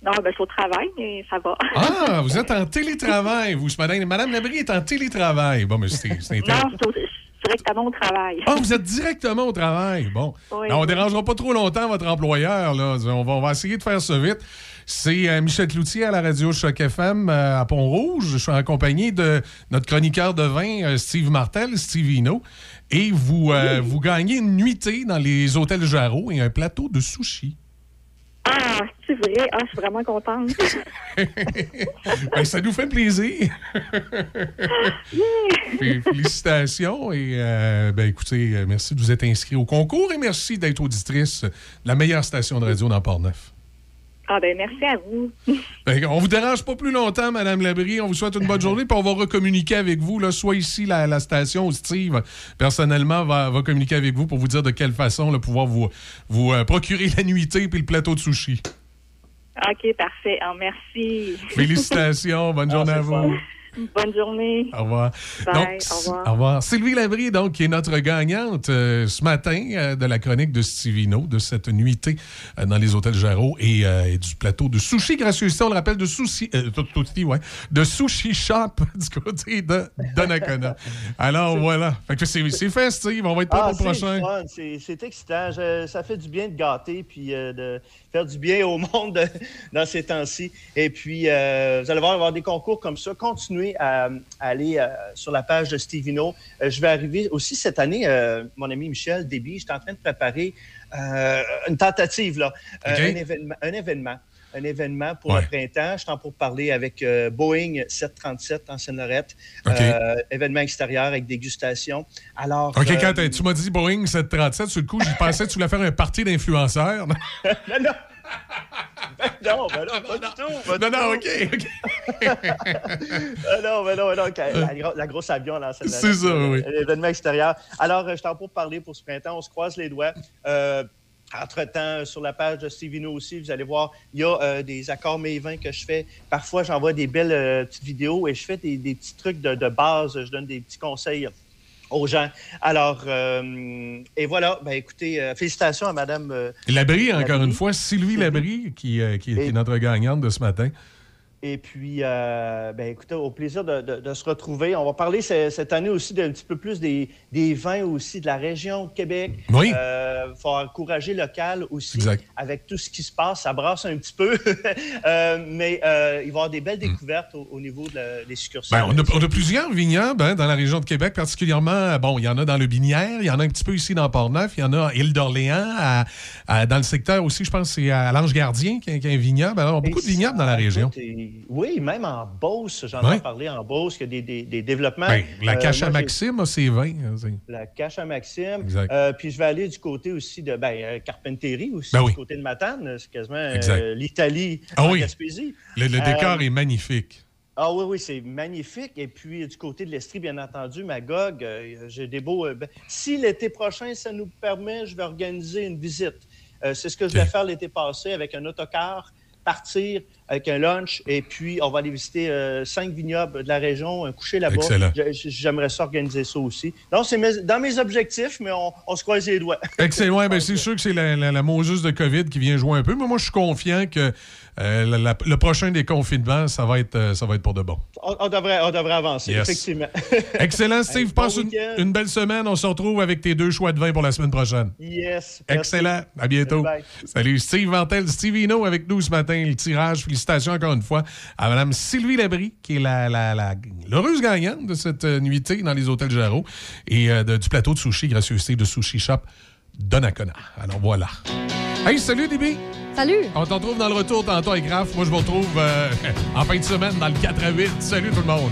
Non, ben, je suis au travail, mais ça va. Ah, vous êtes en télétravail, vous, ce matin. Madame Labrie est en télétravail. Bon, mais c'est non, je suis directement au travail. Ah, vous êtes directement au travail. Bon. Oui. Non, on ne dérangera pas trop longtemps votre employeur. Là. On, va, on va essayer de faire ça vite. C'est euh, Michel Cloutier à la radio Choc FM euh, à Pont-Rouge. Je suis accompagné de notre chroniqueur de vin, euh, Steve Martel, Steve Hino. Et vous, vous gagnez une nuitée dans les hôtels Jarreau et un plateau de sushi. Ah, c'est vrai. Ah, je suis vraiment contente. Ben, ça nous fait plaisir. Fé- Félicitations et euh, ben, écoutez, euh, merci de vous être inscrit au concours et merci d'être auditrice de la meilleure station de radio dans Port-Neuf. Ah, ben, merci à vous. Ben, on vous dérange pas plus longtemps, Madame Labrie. On vous souhaite une bonne journée, puis on va recommuniquer avec vous, là, soit ici, la, la station, ou Steve, personnellement, va, va communiquer avec vous pour vous dire de quelle façon là, pouvoir vous, vous euh, procurer la nuitée puis le plateau de sushi. OK, parfait. Ah, merci. Félicitations, bonne journée à vous. Bonne journée. Au revoir. Bye, Donc, au revoir. Au revoir. Sylvie Labrie, donc, qui est notre gagnante euh, ce matin euh, de la chronique de Stivino, de cette nuitée euh, dans les hôtels Jarreau et, euh, et du plateau de sushi gracieuseté, on le rappelle, de sushi, euh, ouais, de sushi shop du côté de Donnacona. Alors, voilà. Fait que c'est Steve. On va être prêt Ah, pour le prochain. c'est excitant. Je- ça fait du bien de gâter puis euh, de faire du bien au monde dans ces temps-ci. Et puis, euh, vous allez voir, il va y avoir des concours comme ça. Continuez à, à aller euh, sur la page de Stevino. Euh, je vais arriver aussi cette année, euh, mon ami Michel Déby, je suis en train de préparer une tentative, là, un, événement, un événement. Un événement pour Ouais. le printemps. Je suis en pour parler avec euh, Boeing 737 en Seine-Lorette. Euh, événement extérieur avec dégustation. Alors, OK, euh, quand tu m'as dit Boeing 737, sur le coup, j'y pensais que tu voulais faire un parti d'influenceurs. non, non. Ben non, ben non, pas du tout. pas Non, non, tout. OK, OK. Ah non, ben non, ben non, la, gro- la grosse avion, là. C'est ça, oui. L'événement extérieur. Alors, euh, je t'en pour parler pour ce printemps. On se croise les doigts. Euh, entre-temps, sur la page de Stevino aussi, vous allez voir, il y a euh, des accords mes vins que je fais. Parfois, j'envoie des belles euh, petites vidéos et je fais des, des petits trucs de, de base. Je donne des petits conseils aux gens. Alors, euh, et voilà, ben écoutez, euh, félicitations à Madame... euh, Labrie, encore Labrie. une fois, Sylvie Labrie, qui, qui- qui est notre gagnante de ce matin. Et puis, euh, ben, écoutez, au plaisir de, de- de se retrouver. On va parler ce- cette année aussi d'un petit peu plus des, des vins aussi de la région de Québec. Oui. Euh, faut encourager local aussi. Exact. Avec tout ce qui se passe, ça brasse un petit peu. Euh, mais euh, il va y avoir des belles découvertes au, au niveau de la- des succursales. Ben, on, a, on a plusieurs vignobles hein, dans la région de Québec, particulièrement. Bon, il y en a dans le Binière, il y en a un petit peu ici dans Port-Neuf, il y en a à Île d'Orléans, à- à- dans le secteur aussi, je pense, c'est à l'Ange Gardien qui a, qui a un vignoble. Alors, beaucoup de vignobles dans la région. Écoute, Il des. Oui, même en Beauce, j'en Ouais. ai parlé en Beauce, qu'il y a des, des- des développements. Ben, la Euh, cache à moi, Maxime c'est- La cache à Maxime. Exact. Euh, puis je vais aller du côté aussi de ben, euh, Carpenterie, aussi, Ben oui. du côté de Matane. C'est quasiment euh, l'Italie Ah en oui. Gaspésie. Le, le Euh, décor est magnifique. Ah oui, oui, c'est magnifique. Et puis, du côté de l'Estrie, bien entendu, Magog, j'ai des beaux... ben, si l'été prochain, ça nous permet, je vais organiser une visite. Euh, c'est ce que je vais faire l'été passé avec un autocar, partir avec un lunch, et puis on va aller visiter euh, cinq vignobles de la région, un coucher là-bas. J'aimerais ça organiser ça aussi. Donc, c'est dans mes objectifs, mais on, on se croise les doigts. Excellent. Ouais, ben, c'est sûr que c'est la, la, la Moses de COVID qui vient jouer un peu, mais moi, je suis confiant que euh, la- la- le prochain déconfinement, ça va être, euh, ça va être pour de bon. On, on devrait, on devrait avancer, Yes. effectivement. Excellent, Steve. Bon Passe une, belle semaine. On se retrouve avec tes deux choix de vin pour la semaine prochaine. Yes. merci. Excellent. À bientôt. Bye. Salut, Steve Mantel, Stevino avec nous ce matin. Le tirage, félicitations encore une fois à Mme Sylvie Labrie, qui est la, la, la- l'heureuse gagnante de cette euh, nuitée dans les hôtels Jarreau et euh, de- du plateau de sushi, gracieuseté de Sushi Shop Donnacona. Alors voilà. Hey, salut, Déby. Salut. On te retrouve dans le retour tantôt avec Raph. Moi, je vous retrouve euh, en fin de semaine dans le 4 à 8. Salut tout le monde.